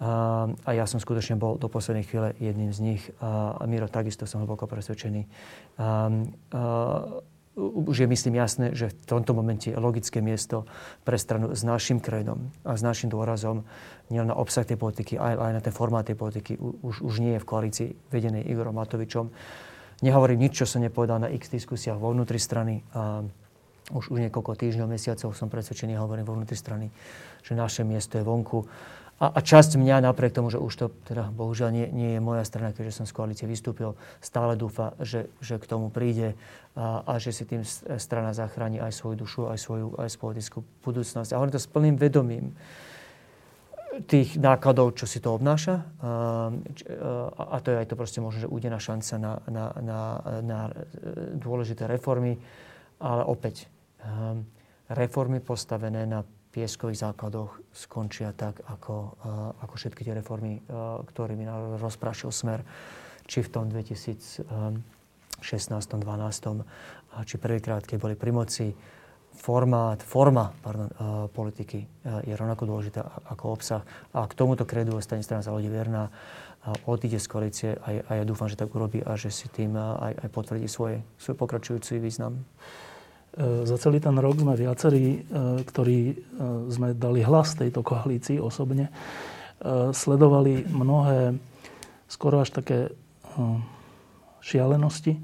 A ja som skutočne bol do poslednej chvíle jedným z nich. A Miro, takisto som hlboko presvedčený. Už je myslím jasné, že v tomto momente je logické miesto pre stranu s našim krenom a s našim dôrazom nielen na obsah tej politiky, aj, aj na ten formát tej politiky. Už, už nie je v koalícii vedenej Igorom Matovičom. Nehovorím nič, čo som nepovedal na x diskusiách vo vnútri strany už, už niekoľko týždňov, mesiacov som presvedčený, hovorím vo vnútri strany, že naše miesto je vonku. A, a časť mňa, napriek tomu, že už to teda bohužiaľ nie, nie je moja strana, keďže som z koalície vystúpil, stále dúfa, že, že k tomu príde a, a že si tým strana zachráni aj svoju dušu, aj svoju aj politickú budúcnosť. A hovorím to s plným vedomím tých nákladov, čo si to obnáša. A, a to je aj to proste možno, že údená šanca na, na, na, na dôležité reformy. Ale opäť, reformy postavené na pieskových základoch skončia tak, ako, eh, ako všetky tie reformy, eh, ktorými rozprašil smer, či v tom 2016, 2012, či prvýkrát, keď boli pri moci. Formát, forma pardon, eh, politiky je rovnako dôležitá ako obsah. A k tomuto kredu ostane strana za ľudí verná odíde z koalície a, ja dúfam, že tak urobí a že si tým aj, aj potvrdí svoje, svoj pokračujúci význam.
E, za celý ten rok sme viacerí, e, ktorí e, sme dali hlas tejto koalícii osobne, sledovali mnohé skoro až také šialenosti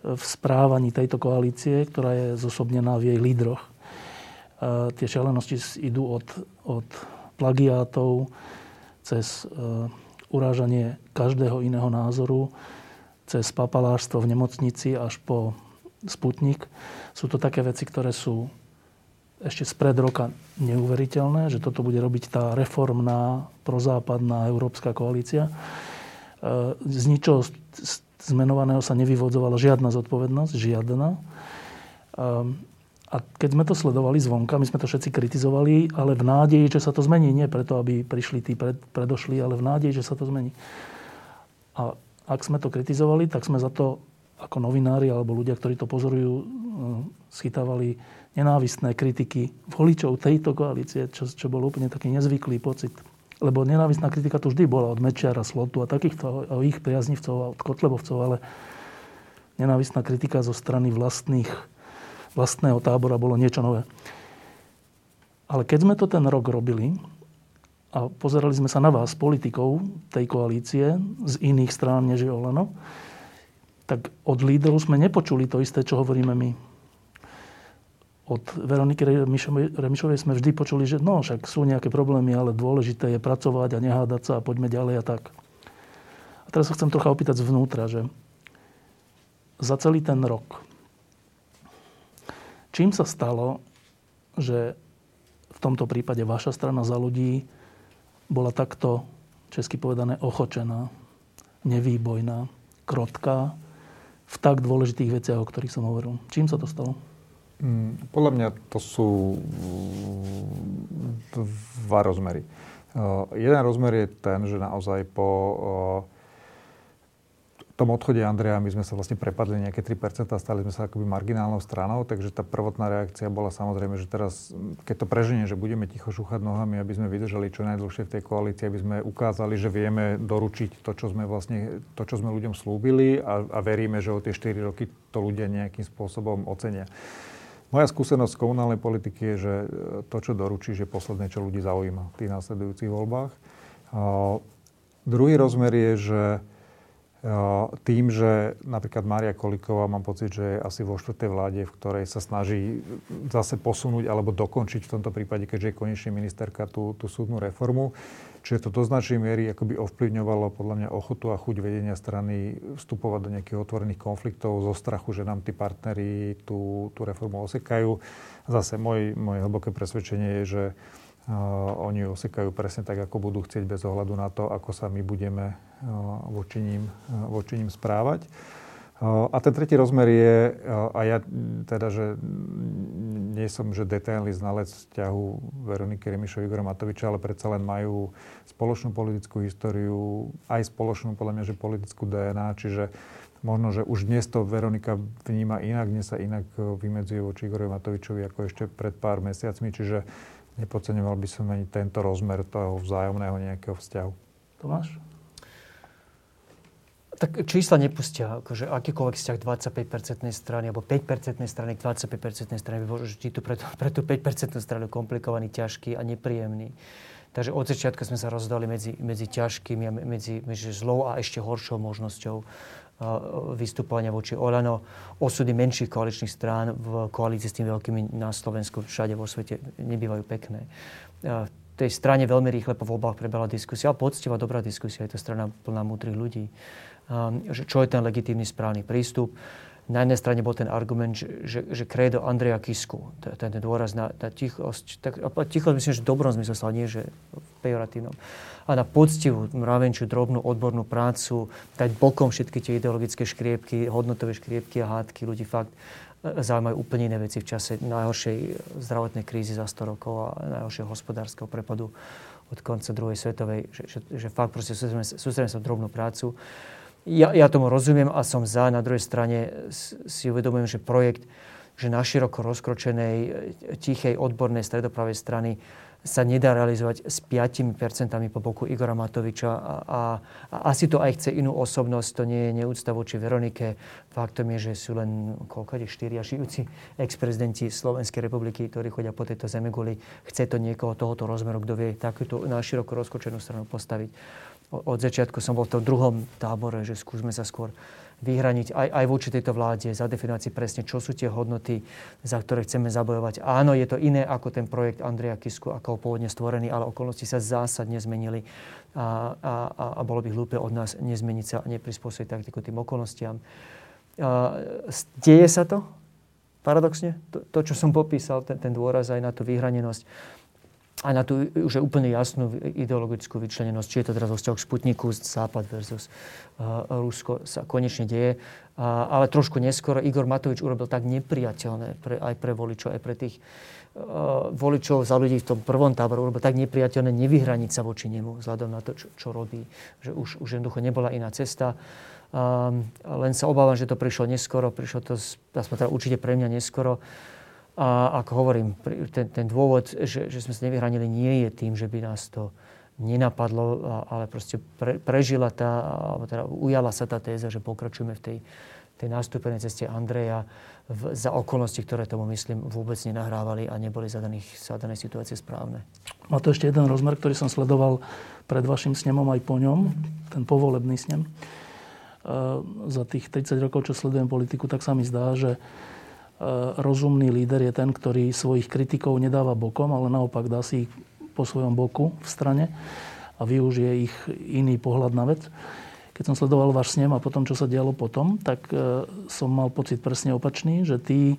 v správaní tejto koalície, ktorá je zosobnená v jej lídroch. Tie šialenosti idú od, od plagiátov cez urážanie každého iného názoru, cez papalářstvo v nemocnici až po Sputnik. Sú to také veci, ktoré sú ešte spred roka neuveriteľné, že toto bude robiť tá reformná, prozápadná európska koalícia. E, z ničoho zmenovaného sa nevyvodzovala žiadna zodpovednosť, žiadna. E, a keď sme to sledovali zvonka, my sme to všetci kritizovali, ale v nádeji, že sa to zmení. Nie preto, aby prišli tí pred, predošli, ale v nádeji, že sa to zmení. A ak sme to kritizovali, tak sme za to ako novinári alebo ľudia, ktorí to pozorujú, eh, schytávali nenávistné kritiky voličov tejto koalície, čo, čo bol úplne taký nezvyklý pocit. Lebo nenávistná kritika tu vždy bola od Mečiara, Slotu a takýchto ich priaznivcov a od Kotlebovcov, ale nenávistná kritika zo strany vlastných, vlastného tábora bolo niečo nové. Ale keď sme to ten rok robili a pozerali sme sa na vás, politikov tej koalície, z iných strán než je Olano, tak od líderov sme nepočuli to isté, čo hovoríme my. Od Veroniky Remišovej sme vždy počuli, že no, však sú nejaké problémy, ale dôležité je pracovať a nehádať sa a poďme ďalej a tak. A teraz sa chcem trocha opýtať zvnútra, že za celý ten rok, čím sa stalo, že v tomto prípade vaša strana za ľudí bola takto, česky povedané, ochočená, nevýbojná, krotká v tak dôležitých veciach, o ktorých som hovoril. Čím sa to stalo?
Mm, podľa mňa to sú dva rozmery. Uh, jeden rozmer je ten, že naozaj po uh, tom odchode Andreja my sme sa vlastne prepadli nejaké 3%, stali sme sa akoby marginálnou stranou, takže tá prvotná reakcia bola samozrejme, že teraz, keď to preženie, že budeme ticho šúchať nohami, aby sme vydržali čo najdlhšie v tej koalícii, aby sme ukázali, že vieme doručiť to, čo sme vlastne, to, čo sme ľuďom slúbili a, a veríme, že o tie 4 roky to ľudia nejakým spôsobom ocenia. Moja skúsenosť z komunálnej politiky je, že to, čo doručíš, je posledné, čo ľudí zaujíma v tých následujúcich voľbách. A druhý rozmer je, že tým, že napríklad Mária Koliková, mám pocit, že je asi vo štvrtej vláde, v ktorej sa snaží zase posunúť alebo dokončiť v tomto prípade, keďže je konečne ministerka, tú, tú súdnu reformu. Čiže to do značnej miery akoby ovplyvňovalo podľa mňa ochotu a chuť vedenia strany vstupovať do nejakých otvorených konfliktov zo strachu, že nám tí partneri tú, tú reformu osekajú. Zase môj, moje hlboké presvedčenie je, že oni osekajú presne tak, ako budú chcieť bez ohľadu na to, ako sa my budeme voči ním, voči ním správať. A ten tretí rozmer je, a ja teda, že nie som že detailný znalec vzťahu Veroniky Remišov Igora Matoviča, ale predsa len majú spoločnú politickú históriu, aj spoločnú podľa mňa, že politickú DNA, čiže možno, že už dnes to Veronika vníma inak, dnes sa inak vymedzuje voči Igorovi Matovičovi ako ešte pred pár mesiacmi, čiže nepodceňoval by som ani tento rozmer toho vzájomného nejakého vzťahu.
Tomáš?
Tak čísla nepustia, akože akýkoľvek vzťah 25% strany alebo 5% strany k 25% strany by bol vždy tu pre, pre tú 5% stranu komplikovaný, ťažký a nepríjemný. Takže od začiatku sme sa rozdali medzi, medzi ťažkými a medzi, medzi zlou a ešte horšou možnosťou vystupovania voči Olano, osudy menších koaličných strán v koalícii s tými veľkými na Slovensku, všade vo svete nebývajú pekné. V tej strane veľmi rýchle po voľbách prebehla diskusia, ale poctivá dobrá diskusia, je to strana plná múdrych ľudí. Čo je ten legitímny správny prístup? Na jednej strane bol ten argument, že, že, že Andreja Kisku, ten, dôraz na, na tichosť, tak, tichosť myslím, že v dobrom zmysle, nie že v pejoratívnom a na poctivú, mravenčiu, drobnú odbornú prácu, dať bokom všetky tie ideologické škriepky, hodnotové škriepky a hádky. Ľudí fakt e, zaujímajú úplne iné veci v čase najhoršej zdravotnej krízy za 100 rokov a najhoršieho hospodárskeho prepadu od konca druhej svetovej, že, že, že fakt proste sústredíme sa drobnú prácu. Ja, ja tomu rozumiem a som za. Na druhej strane si uvedomujem, že projekt že na široko rozkročenej, tichej, odbornej stredopravej strany sa nedá realizovať s 5% po boku Igora Matoviča a, a, a asi to aj chce inú osobnosť, to nie je neúcta voči Veronike. Faktom je, že sú len koľko štyria žijúci ex-prezidenti Slovenskej republiky, ktorí chodia po tejto zemeguli. Chce to niekoho tohoto rozmeru, kto vie takúto na široko rozkočenú stranu postaviť. Od začiatku som bol v tom druhom tábore, že skúsme sa skôr vyhraniť aj, aj voči tejto vláde, zadefinovať si presne, čo sú tie hodnoty, za ktoré chceme zabojovať. Áno, je to iné ako ten projekt Andreja Kisku, ako pôvodne stvorený, ale okolnosti sa zásadne zmenili a, a, a bolo by hlúpe od nás nezmeniť sa a neprispôsobiť taktiku tým okolnostiam. A, deje sa to? Paradoxne? To, to čo som popísal, ten, ten dôraz aj na tú vyhranenosť a na tú už úplne jasnú ideologickú vyčlenenosť, či je to teraz vo vzťahu Sputniku, Západ versus uh, Rusko, sa konečne deje. Uh, ale trošku neskoro Igor Matovič urobil tak nepriateľné pre, aj pre voličov, aj pre tých uh, voličov za ľudí v tom prvom tábore, urobil tak nepriateľné nevyhraniť sa voči nemu, vzhľadom na to, čo, čo robí. Že už, už jednoducho nebola iná cesta. Um, len sa obávam, že to prišlo neskoro, prišlo to, aspoň teda určite pre mňa neskoro. A ako hovorím, ten, ten dôvod, že, že sme sa nevyhranili, nie je tým, že by nás to nenapadlo, ale proste pre, prežila tá, alebo teda ujala sa tá téza, že pokračujeme v tej tej nástupenej ceste Andreja v, za okolnosti, ktoré tomu myslím vôbec nenahrávali a neboli za, daných, za danej situácie správne.
Má to ešte jeden rozmer, ktorý som sledoval pred vašim snemom aj po ňom, ten povolebný snem. E, za tých 30 rokov, čo sledujem politiku, tak sa mi zdá, že rozumný líder je ten, ktorý svojich kritikov nedáva bokom, ale naopak dá si ich po svojom boku v strane a využije ich iný pohľad na vec keď som sledoval váš snem a potom, čo sa dialo potom, tak e, som mal pocit presne opačný, že tí,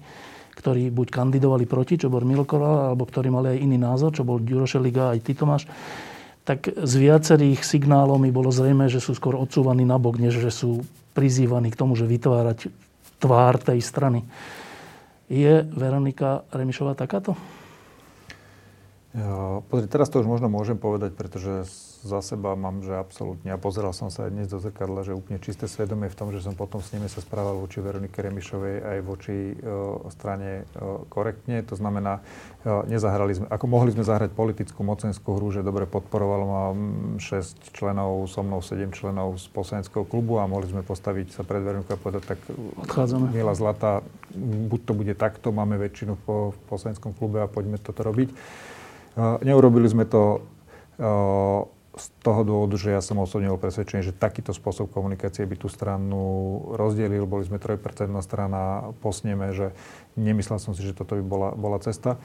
ktorí buď kandidovali proti, čo bol Milkoval, alebo ktorí mali aj iný názor, čo bol Ďuro Šeliga aj ty Tomáš, tak z viacerých signálov mi bolo zrejme, že sú skôr odsúvaní nabok, než že sú prizývaní k tomu, že vytvárať tvár tej strany. Je Veronika Remišová takáto?
Pozri, teraz to už možno môžem povedať, pretože za seba mám, že absolútne, a pozeral som sa aj dnes do zrkadla, že úplne čisté svedomie v tom, že som potom s nimi sa správal voči Veronike Remišovej aj voči uh, strane uh, korektne. To znamená, uh, nezahrali sme, ako mohli sme zahrať politickú mocenskú hru, že dobre podporovalo ma 6 členov, so mnou 7 členov z poslaneckého klubu a mohli sme postaviť sa pred Veronikou a povedať, tak
Odchádzame.
Miela Zlata, buď to bude takto, máme väčšinu po, v poslaneckom klube a poďme toto robiť. Uh, neurobili sme to uh, z toho dôvodu, že ja som osobne bol presvedčený, že takýto spôsob komunikácie by tú stranu rozdelil. Boli sme 3% strana, posnieme, že nemyslel som si, že toto by bola, bola cesta.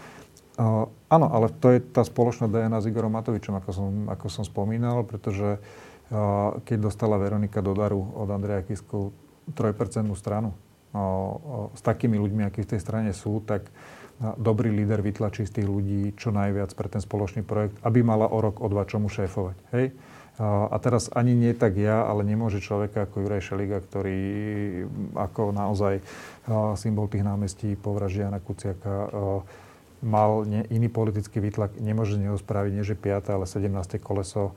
Uh, áno, ale to je tá spoločná DNA s Igorom Matovičom, ako som, ako som spomínal, pretože uh, keď dostala Veronika do daru od Andreja Kisku 3% stranu uh, uh, s takými ľuďmi, akí v tej strane sú, tak uh, dobrý líder vytlačí z tých ľudí čo najviac pre ten spoločný projekt, aby mala o rok, o dva čomu šéfovať. Hej? A teraz ani nie tak ja, ale nemôže človeka ako Juraj Šeliga, ktorý ako naozaj symbol tých námestí povražia na Kuciaka mal iný politický výtlak, nemôže z neho spraviť nie že 5. ale 17. koleso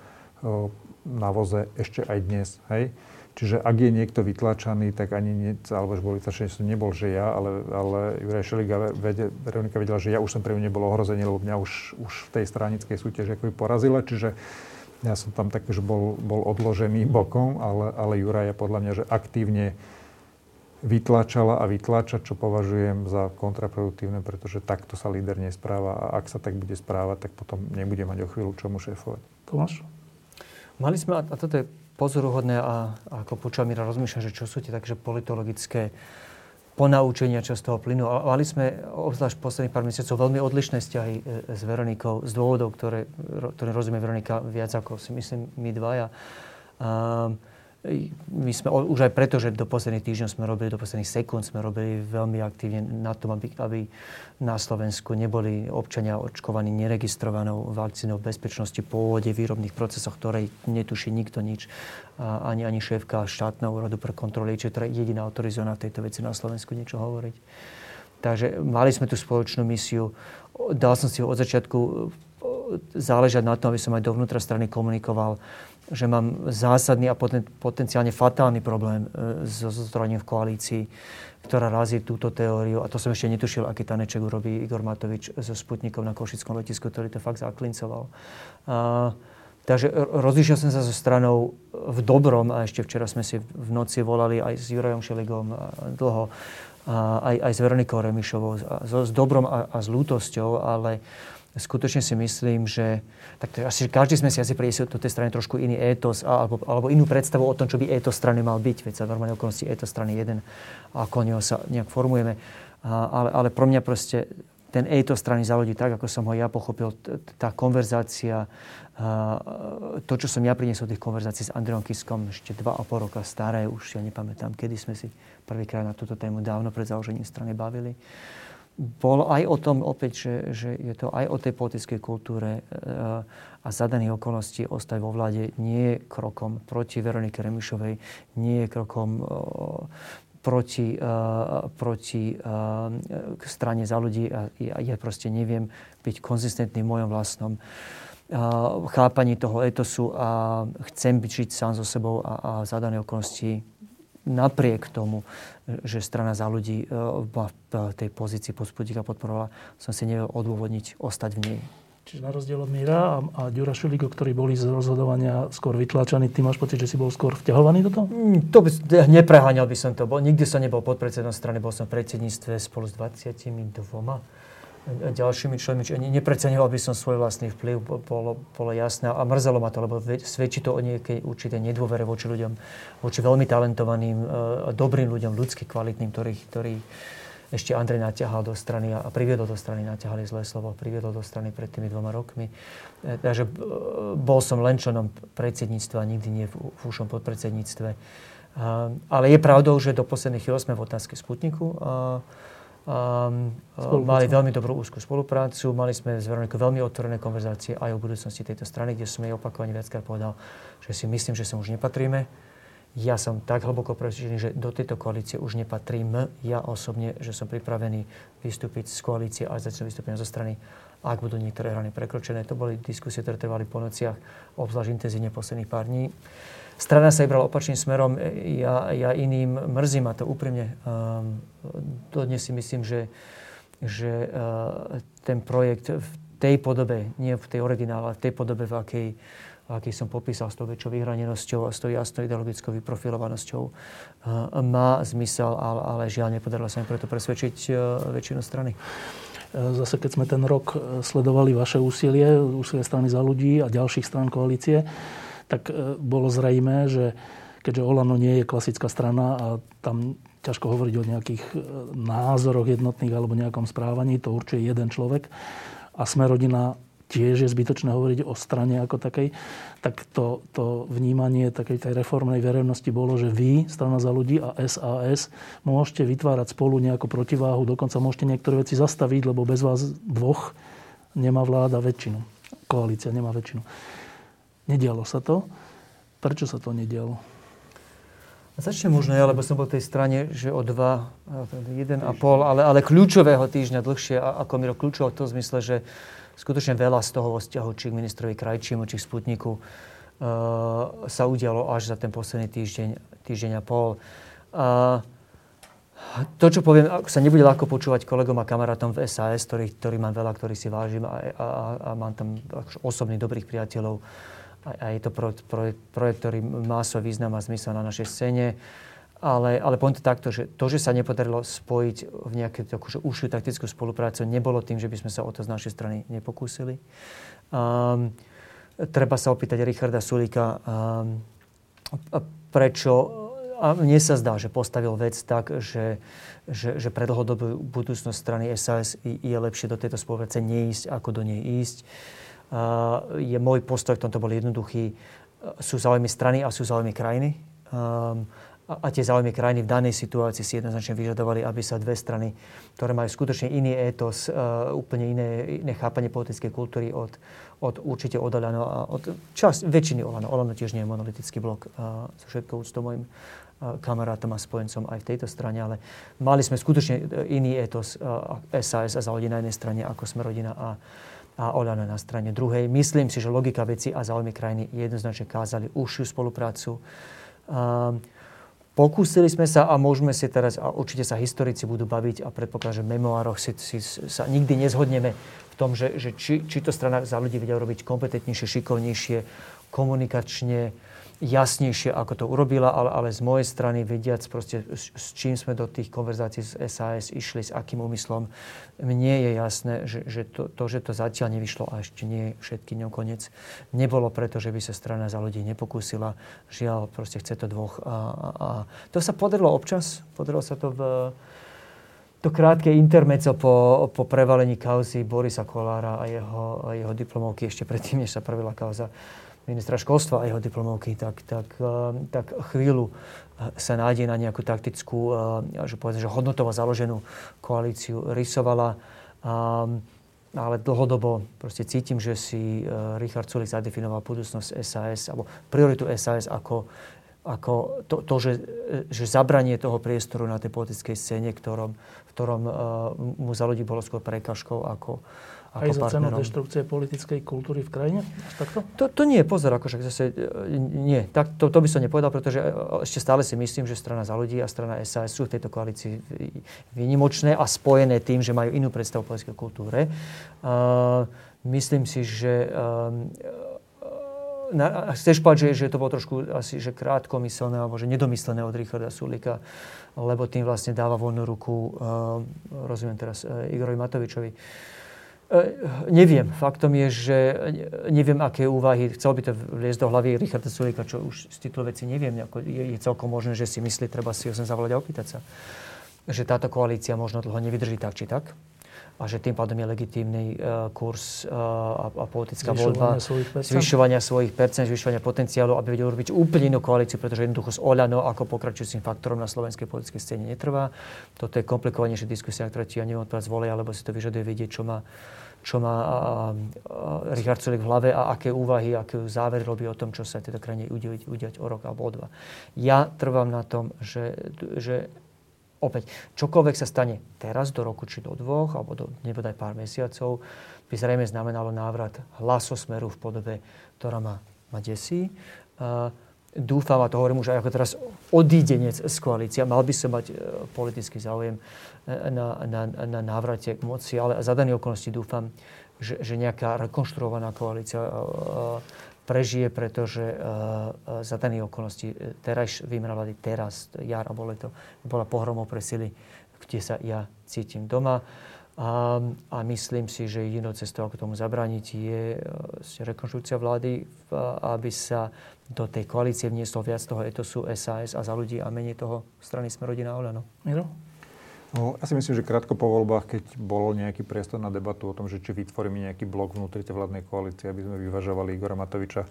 na voze ešte aj dnes. Hej? Čiže ak je niekto vytlačaný, tak ani nie, alebo že bol vytlačený, som nebol, že ja, ale, ale Juraj Šeliga, Veronika vedela, že ja už som pre ňu nebol ohrozenie, lebo mňa už, už v tej stranickej súťaži ako porazila, čiže ja som tam tak, že bol, bol odložený bokom, ale, ale Juraj je podľa mňa, že aktívne vytlačala a vytlača, čo považujem za kontraproduktívne, pretože takto sa líder nespráva a ak sa tak bude správať, tak potom nebude mať o chvíľu čomu šéfovať.
Tomáš?
Mali sme, a toto je pozoruhodné a, ako počúvam Mira, rozmýšľam, že čo sú tie takže politologické ponaučenia, čo z toho plynú. Mali sme, obzvlášť posledných pár mesiacov, veľmi odlišné vzťahy e, s Veronikou z dôvodov, ktoré, ktoré rozumie Veronika viac ako si myslím my dvaja. Um, my sme už aj preto, že do posledných týždňov sme robili, do posledných sekúnd sme robili veľmi aktívne na tom, aby, aby na Slovensku neboli občania očkovaní neregistrovanou vakcínou v bezpečnosti pôvode výrobných procesoch, ktorej netuší nikto nič, ani, ani šéfka štátneho úradu pre kontroly, čiže teda jediná autorizovaná v tejto veci na Slovensku niečo hovoriť. Takže mali sme tú spoločnú misiu. Dal som si od začiatku záležať na tom, aby som aj dovnútra strany komunikoval že mám zásadný a poten, potenciálne fatálny problém e, so zotrojením v koalícii, ktorá razí túto teóriu. A to som ešte netušil, aký taneček urobí Igor Matovič so Sputnikom na Košickom letisku, ktorý to fakt zaklincoval. A, takže rozišiel som sa so stranou v dobrom a ešte včera sme si v noci volali aj s Jurajom Šeligom dlho, a aj, aj s Veronikou Remišovou, a, so, s dobrom a, a s lútosťou, ale skutočne si myslím, že tak to, asi každý sme si asi priniesli tej strany trošku iný étos alebo, alebo inú predstavu o tom, čo by étos strany mal byť. Veď sa normálne okolnosti étos strany jeden a ako neho sa nejak formujeme. A, ale, ale pro mňa proste ten étos strany zalodí tak, ako som ho ja pochopil. Tá konverzácia, to, čo som ja priniesol tých konverzácií s Andreom Kiskom, ešte dva a pol roka staré, už ja nepamätám, kedy sme si prvýkrát na túto tému dávno pred založením strany bavili bol aj o tom opäť, že, že je to aj o tej politickej kultúre e, a zadaných okolností ostať vo vláde nie je krokom proti Veronike Remišovej, nie je krokom proti, e, proti e, strane za ľudí. A ja proste neviem byť konzistentný v mojom vlastnom chápaní toho etosu a chcem byť žiť sám so sebou a, a zadané okolnosti napriek tomu, že strana za ľudí e, v tej pozícii podspodíka podporovala, som si nevedel odôvodniť ostať v nej.
Čiže na rozdiel od Míra a, a Ďura Šuliko, ktorí boli z rozhodovania skôr vytlačaní, ty máš pocit, že si bol skôr vťahovaný do toho?
Mm, to by, nepreháňal by som to. Bol, nikdy som nebol podpredsedom strany, bol som v predsedníctve spolu s 22 ďalšími členmi. Nepreceňoval by som svoj vlastný vplyv, bolo, bolo jasné a mrzelo ma to, lebo svedčí to o nejakej určitej nedôvere voči ľuďom, voči veľmi talentovaným, e, dobrým ľuďom, ľudsky kvalitným, ktorých, ktorých ešte Andrej naťahal do strany a priviedol do strany, naťahali zlé slovo, priviedol do strany pred tými dvoma rokmi. E, takže e, bol som len členom predsedníctva, nikdy nie v, ušom podpredsedníctve. Ale je pravdou, že do posledných chvíľ sme v otázke Sputniku. Um, mali veľmi dobrú úzkú spoluprácu, mali sme s Veronikou veľmi otvorené konverzácie aj o budúcnosti tejto strany, kde som jej opakovane viackrát povedal, že si myslím, že sa už nepatríme. Ja som tak hlboko presvedčený, že do tejto koalície už nepatrím. Ja osobne, že som pripravený vystúpiť z koalície a začať vystúpenia zo strany, ak budú niektoré hrany prekročené. To boli diskusie, ktoré trvali po nociach, obzvlášť intenzívne posledných pár dní. Strana sa vybrala opačným smerom, ja, ja iným mrzím a to úprimne. Um, dodnes si myslím, že, že uh, ten projekt v tej podobe, nie v tej originále, ale v tej podobe, v akej aký som popísal s tou väčšou vyhranenosťou a s tou jasnou ideologickou vyprofilovanosťou, e, má zmysel, ale, ale žiaľ nepodarilo sa mi preto presvedčiť e, väčšinu strany.
E, zase keď sme ten rok sledovali vaše úsilie, úsilie strany za ľudí a ďalších strán koalície, tak bolo zrejme, že keďže Olano nie je klasická strana a tam ťažko hovoriť o nejakých názoroch jednotných alebo nejakom správaní, to určite jeden človek. A sme rodina tiež je zbytočné hovoriť o strane ako takej, tak to, to vnímanie takej tej reformnej verejnosti bolo, že vy, strana za ľudí a SAS, môžete vytvárať spolu nejakú protiváhu, dokonca môžete niektoré veci zastaviť, lebo bez vás dvoch nemá vláda väčšinu. Koalícia nemá väčšinu. Nedialo sa to. Prečo sa to nedialo?
Začne možno ja, lebo som bol v tej strane, že o dva, jeden a pol, ale, ale kľúčového týždňa dlhšie, ako Miro kľúčov v tom zmysle, že skutočne veľa z toho vzťahu či k ministrovi Krajčimu, či k Sputniku uh, sa udialo až za ten posledný týždeň, týždeň a pol. Uh, to, čo poviem, sa nebude ľahko počúvať kolegom a kamarátom v SAS, ktorých, ktorých mám veľa, ktorí si vážim a, a, a mám tam osobných dobrých priateľov. A, a je to projekt, projekt, projekt, ktorý má svoj význam a zmysel na našej scéne. Ale, ale poviem to takto, že to, že sa nepodarilo spojiť v nejakú takúže užšiu taktickú spoluprácu, nebolo tým, že by sme sa o to z našej strany nepokúsili. Um, treba sa opýtať Richarda Sulika, um, prečo a mne sa zdá, že postavil vec tak, že, že, že pre dlhodobú budúcnosť strany SAS je lepšie do tejto spolupráce neísť, ako do nej ísť. Uh, je môj postoj v tomto bol jednoduchý. Sú záujmy strany a sú záujmy krajiny. Um, a tie záujmy krajiny v danej situácii si jednoznačne vyžadovali, aby sa dve strany, ktoré majú skutočne iný étos, uh, úplne iné, iné chápanie politickej kultúry od, od určite od Olano a od čas, väčšiny Olano. Olano tiež nie je monolitický blok uh, so všetkou úctou mojim uh, kamarátom a spojencom aj v tejto strane, ale mali sme skutočne iný étos uh, SAS a záujmy na jednej strane, ako sme rodina a, a Olano na strane druhej. Myslím si, že logika veci a záujmy krajiny jednoznačne kázali užšiu spoluprácu. Uh, Pokúsili sme sa a môžeme si teraz, a určite sa historici budú baviť a predpokladám, že v memoároch si, si, sa nikdy nezhodneme v tom, že, že či, či to strana za ľudí vedia robiť kompetentnejšie, šikovnejšie, komunikačne, jasnejšie, ako to urobila, ale, ale z mojej strany vediac proste, s, s čím sme do tých konverzácií s SAS išli, s akým úmyslom, mne je jasné, že, že to, to, že to zatiaľ nevyšlo a ešte nie všetky ňom koniec, nebolo preto, že by sa strana za ľudí nepokúsila. Žiaľ, proste chce to dvoch. A, a, a to sa podarilo občas, podarilo sa to v to krátke intermeco po, po prevalení kauzy Borisa Kolára a jeho, jeho diplomovky ešte predtým, než sa prvila kauza ministra školstva a jeho diplomovky, tak, tak, eh, tak chvíľu eh, sa nádej na nejakú taktickú, eh, že povedzme, že hodnotovo založenú koalíciu rysovala. Ale dlhodobo proste cítim, že si Richard Sulik zadefinoval budúcnosť SAS, alebo prioritu SAS ako, ako to, to že, že zabranie toho priestoru na tej politickej scéne, ktorom, v ktorom mu za ľudí bolo skôr prekažkou ako,
Aj za cenu deštrukcie politickej kultúry v krajine? takto?
To, to nie, pozor, ako však zase, e, nie, tak, to, to by som nepovedal, pretože e, ešte stále si myslím, že strana za ľudí a strana SAS sú v tejto koalícii výnimočné a spojené tým, že majú inú predstavu politickej kultúre. Uh, myslím si, že uh, na, chceš povedať, že, že to bolo trošku asi že krátkomyselné alebo že nedomyslené od Richarda Sulika, lebo tým vlastne dáva voľnú ruku, uh, rozumiem teraz, uh, Igorovi Matovičovi. Uh, neviem. Faktom je, že neviem, aké úvahy, chcel by to vliesť do hlavy Richarda Sulika, čo už z titulu veci neviem. Je, je celkom možné, že si myslí, treba si ho sem zavolať a opýtať sa. Že táto koalícia možno dlho nevydrží tak či tak a že tým pádom je legitímny uh, kurz uh, a, a politická voľba zvyšovania svojich percent, zvyšovania potenciálu, aby vedel urobiť úplne inú koalíciu, pretože jednoducho s Oľano ako pokračujúcim faktorom na slovenskej politickej scéne netrvá. Toto je komplikovanejšia diskusia, ktorá ti ja neviem odpovedať zvolia, alebo si to vyžaduje vedieť, čo má čo má a, a, Richard Sulik v hlave a aké úvahy, aké závery robí o tom, čo sa tejto krajine udiať, udiať o rok alebo o dva. Ja trvám na tom, že, že opäť, čokoľvek sa stane teraz do roku, či do dvoch, alebo do nebodaj pár mesiacov, by zrejme znamenalo návrat hlasosmeru v podobe, ktorá ma, ma desí. Uh, dúfam, a to hovorím už aj ako teraz odídenec z koalícia, mal by som mať uh, politický záujem e, na, na, na návrate k moci, ale za dané okolnosti dúfam, že, že nejaká rekonštruovaná koalícia uh, prežije, pretože uh, za dané okolnosti e, teraz výmena vlády teraz, jar alebo leto, bola pohromou pre sily, kde sa ja cítim doma. A, a myslím si, že jedinou cestou, ako tomu zabrániť, je rekonštrukcia vlády, aby sa do tej koalície vnieslo viac toho etosu SAS a za ľudí a menej toho strany Smerodina Olano.
Miro?
No, ja si myslím, že krátko po voľbách, keď bol nejaký priestor na debatu o tom, že či vytvoríme nejaký blok vnútri tej vládnej koalície, aby sme vyvažovali Igora Matoviča,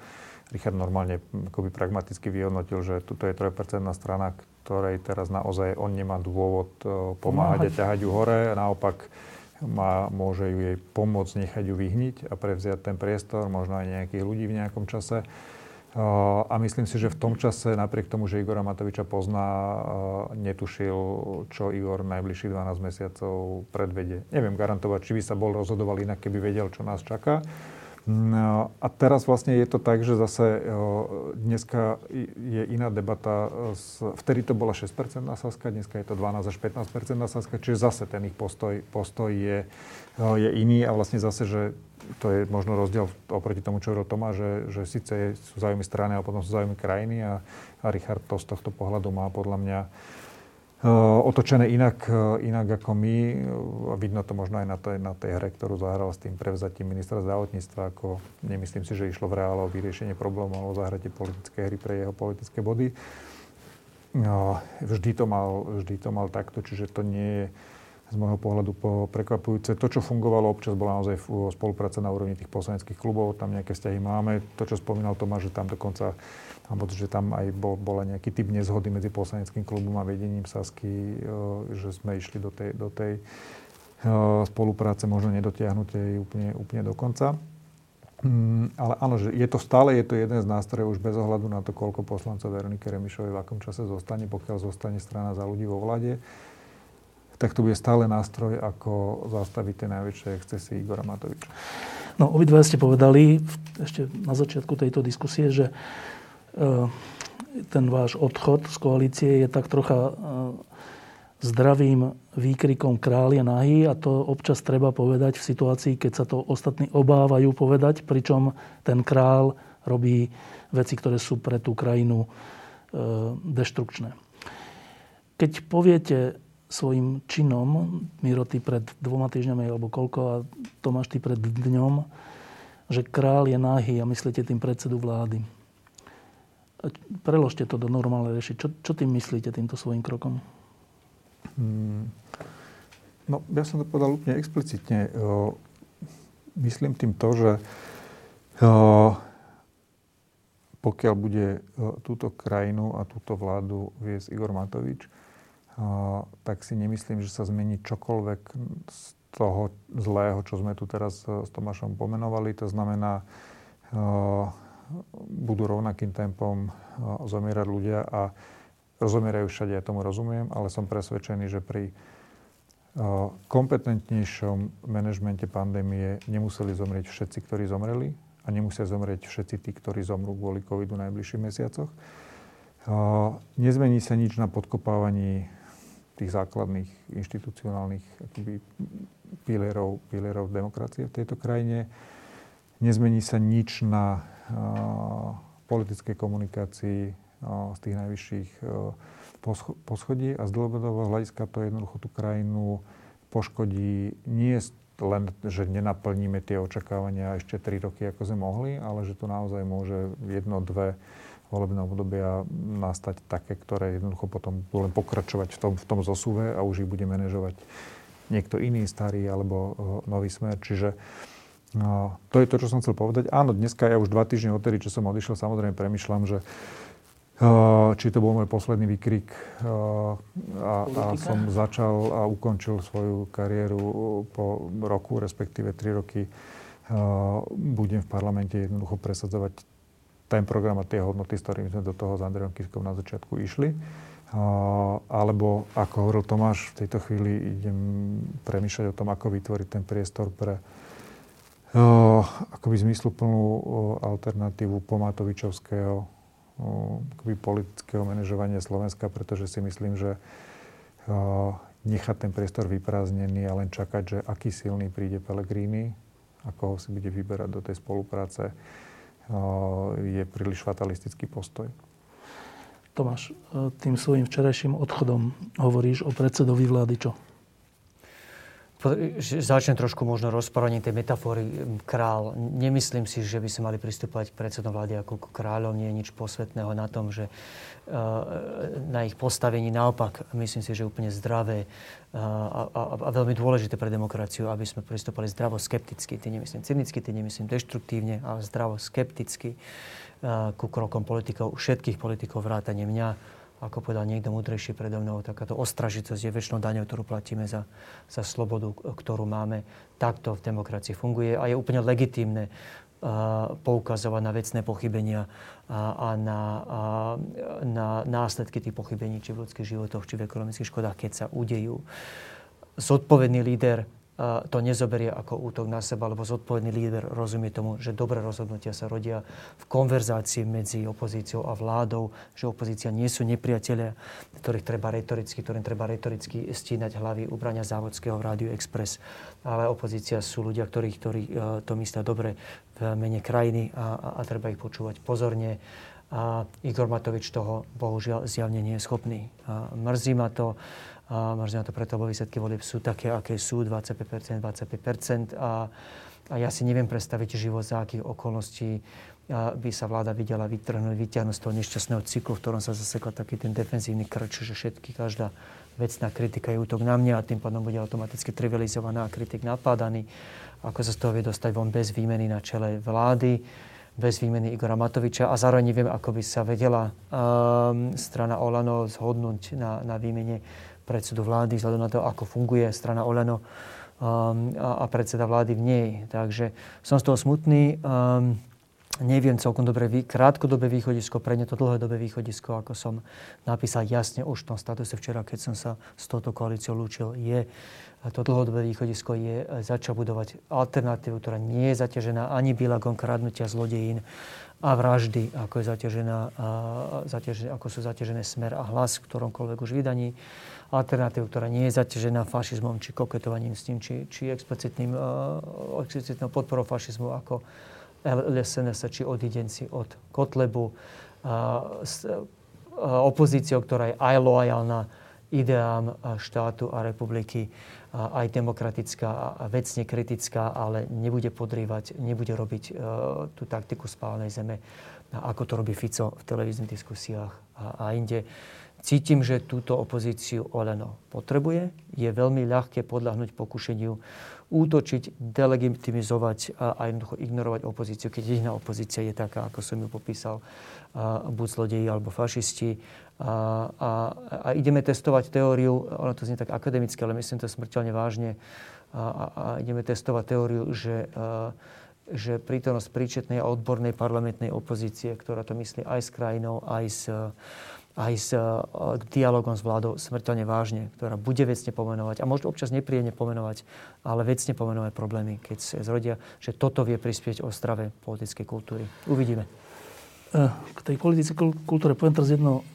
Richard normálne akoby pragmaticky vyhodnotil, že tuto je 3% strana, ktorej teraz naozaj on nemá dôvod e, pomáhať a ťahať ju hore. Naopak má, môže ju jej pomôcť nechať ju vyhniť a prevziať ten priestor, možno aj nejakých ľudí v nejakom čase. A myslím si, že v tom čase, napriek tomu, že Igora Matoviča pozná, netušil, čo Igor najbližších 12 mesiacov predvedie. Neviem garantovať, či by sa bol rozhodoval inak, keby vedel, čo nás čaká. No, a teraz vlastne je to tak, že zase dneska je iná debata. Vtedy to bola 6% na Saska, dneska je to 12 až 15% na Saska, čiže zase ten ich postoj, postoj je, je iný a vlastne zase, že to je možno rozdiel oproti tomu, čo hovoril Tomáš, že, že síce sú záujmy strany, ale potom sú záujmy krajiny a, a Richard to z tohto pohľadu má podľa mňa Eh, otočené inak, eh, inak ako my. A vidno to možno aj na tej, na tej hre, ktorú zahral s tým prevzatím ministra zdravotníctva. Ako nemyslím si, že išlo v reále o vyriešenie problémov alebo zahratie politické hry pre jeho politické body. No, vždy, to mal, vždy to mal takto, čiže to nie je z môjho pohľadu prekvapujúce. To, čo fungovalo občas, bola naozaj spolupráca na úrovni tých poslaneckých klubov. Tam nejaké vzťahy máme. To, čo spomínal Tomáš, že tam dokonca alebo že tam aj bol, bola nejaký typ nezhody medzi poslaneckým klubom a vedením Sasky, e, že sme išli do tej, do tej e, spolupráce možno nedotiahnutej úplne, úplne do konca. Mm, ale áno, že je to stále je to jeden z nástrojov už bez ohľadu na to, koľko poslancov Veronike Remišovej v akom čase zostane, pokiaľ zostane strana za ľudí vo vlade, tak to bude stále nástroj, ako zastaviť tie najväčšie excesy Igora Matoviča.
No, obidva ste povedali ešte na začiatku tejto diskusie, že E, ten váš odchod z koalície je tak trocha e, zdravým výkrikom krália nahy a to občas treba povedať v situácii, keď sa to ostatní obávajú povedať, pričom ten král robí veci, ktoré sú pre tú krajinu e, deštrukčné. Keď poviete svojim činom, Miro, ty pred dvoma týždňami alebo koľko a Tomáš, ty pred dňom, že král je nahý a myslíte tým predsedu vlády Preložte to do normálnej reči. Čo, čo tým myslíte týmto svojim krokom? Hmm.
No, ja som to povedal úplne explicitne. myslím tým to, že pokiaľ bude túto krajinu a túto vládu viesť Igor Matovič, tak si nemyslím, že sa zmení čokoľvek z toho zlého, čo sme tu teraz s Tomášom pomenovali. To znamená, budú rovnakým tempom zomierať ľudia a rozomierajú všade, ja tomu rozumiem, ale som presvedčený, že pri kompetentnejšom manažmente pandémie nemuseli zomrieť všetci, ktorí zomreli a nemusia zomrieť všetci tí, ktorí zomrú kvôli covidu v najbližších mesiacoch. Nezmení sa nič na podkopávaní tých základných inštitucionálnych akoby, pilierov, pilierov demokracie v tejto krajine. Nezmení sa nič na uh, politickej komunikácii uh, z tých najvyšších uh, poschodí a z dlhodobého hľadiska to jednoducho tú krajinu poškodí nie len, že nenaplníme tie očakávania ešte 3 roky, ako sme mohli, ale že to naozaj môže jedno, dve volebné obdobia nastať také, ktoré jednoducho potom budú len pokračovať v tom, v tom zosúve a už ich bude manažovať niekto iný, starý alebo uh, nový smer. Čiže uh, to je to, čo som chcel povedať. Áno, dneska ja už dva týždne odtedy, čo som odišiel, samozrejme premyšľam, že či to bol môj posledný výkrik a, a som začal a ukončil svoju kariéru po roku, respektíve tri roky. Budem v parlamente jednoducho presadzovať ten program a tie hodnoty, s ktorými sme do toho s Andrejom Kiskom na začiatku išli. Alebo, ako hovoril Tomáš, v tejto chvíli idem premýšľať o tom, ako vytvoriť ten priestor pre akoby zmysluplnú alternatívu pomatovičovského akoby politického manažovania Slovenska, pretože si myslím, že nechať ten priestor vyprázdnený a len čakať, že aký silný príde Pellegrini a koho si bude vyberať do tej spolupráce, je príliš fatalistický postoj.
Tomáš, tým svojim včerajším odchodom hovoríš o predsedovi vlády čo?
Začnem trošku možno rozprávaním tej metafory král. Nemyslím si, že by sme mali pristúpať k predsedom vlády ako k kráľom. Nie je nič posvetného na tom, že na ich postavení naopak myslím si, že úplne zdravé a, a, a veľmi dôležité pre demokraciu, aby sme pristúpali zdravo skepticky. Ty nemyslím cynicky, ty nemyslím deštruktívne, ale zdravo skepticky ku krokom politikov, všetkých politikov vrátane mňa ako povedal niekto múdrejší predo mnou, takáto ostražitosť je väčšinou daňou, ktorú platíme za, za slobodu, ktorú máme. Takto v demokracii funguje a je úplne legitímne poukazovať na vecné pochybenia a, a na, a, na následky tých pochybení, či v ľudských životoch, či v ekonomických škodách, keď sa udejú. Zodpovedný líder to nezoberie ako útok na seba, lebo zodpovedný líder rozumie tomu, že dobré rozhodnutia sa rodia v konverzácii medzi opozíciou a vládou, že opozícia nie sú nepriatelia, ktorých treba retoricky, ktorým treba retoricky stínať hlavy ubrania závodského v Rádiu Express. Ale opozícia sú ľudia, ktorí, ktorí e, to myslia dobre v mene krajiny a, a, a treba ich počúvať pozorne. A Igor Matovič toho bohužiaľ zjavne nie je schopný. A mrzí ma to a na to preto, výsledky volieb sú také, aké sú, 25%, 25%. A, a ja si neviem predstaviť život, za akých okolností by sa vláda videla vytrhnúť, vyťahnuť z toho nešťastného cyklu, v ktorom sa zasekla taký ten defenzívny krč, že všetky, každá vecná kritika je útok na mňa a tým pádom bude automaticky trivializovaná a kritik napádaný. Ako sa z toho vie dostať von bez výmeny na čele vlády, bez výmeny Igora Matoviča a zároveň neviem, ako by sa vedela um, strana Olano zhodnúť na, na výmene predsedu vlády, vzhľadom na to, ako funguje strana Oleno um, a, a predseda vlády v nej. Takže som z toho smutný. Um, neviem celkom dobre, krátkodobé východisko, pre ne to dlhodobé východisko, ako som napísal jasne už v tom statuse včera, keď som sa s touto koalíciou lúčil, je to dlhodobé východisko je začať budovať alternatívu, ktorá nie je zaťažená ani bilagom kradnutia zlodejín a vraždy, ako, je zaťažená, a, zaťažené, ako sú zaťažené smer a hlas v ktoromkoľvek už vydaní alternatívu, ktorá nie je zaťažená fašizmom, či koketovaním s ním, či, či explicitným, uh, explicitnou podporou fašizmu ako LSNS, či odidenci od Kotlebu, uh, s uh, opozíciou, ktorá je aj loajálna ideám štátu a republiky, uh, aj demokratická a vecne kritická, ale nebude podrývať, nebude robiť uh, tú taktiku spálenej zeme, ako to robí Fico v televíznych diskusiách a inde. Cítim, že túto opozíciu Oleno potrebuje. Je veľmi ľahké podľahnuť pokušeniu útočiť, delegitimizovať a, jednoducho ignorovať opozíciu, keď jediná opozícia je taká, ako som ju popísal, a, buď zlodeji alebo fašisti. A, a, a ideme testovať teóriu, ono to znie tak akademicky, ale myslím to smrteľne vážne, a, a, a ideme testovať teóriu, že, a, že prítomnosť príčetnej a odbornej parlamentnej opozície, ktorá to myslí aj s krajinou, aj s aj s uh, dialogom s vládou smrteľne vážne, ktorá bude vecne pomenovať a možno občas nepríjemne pomenovať, ale vecne pomenovať problémy, keď sa zrodia, že toto vie prispieť o zdravé politickej kultúry. Uvidíme.
E, k tej politickej kultúre poviem teraz jedno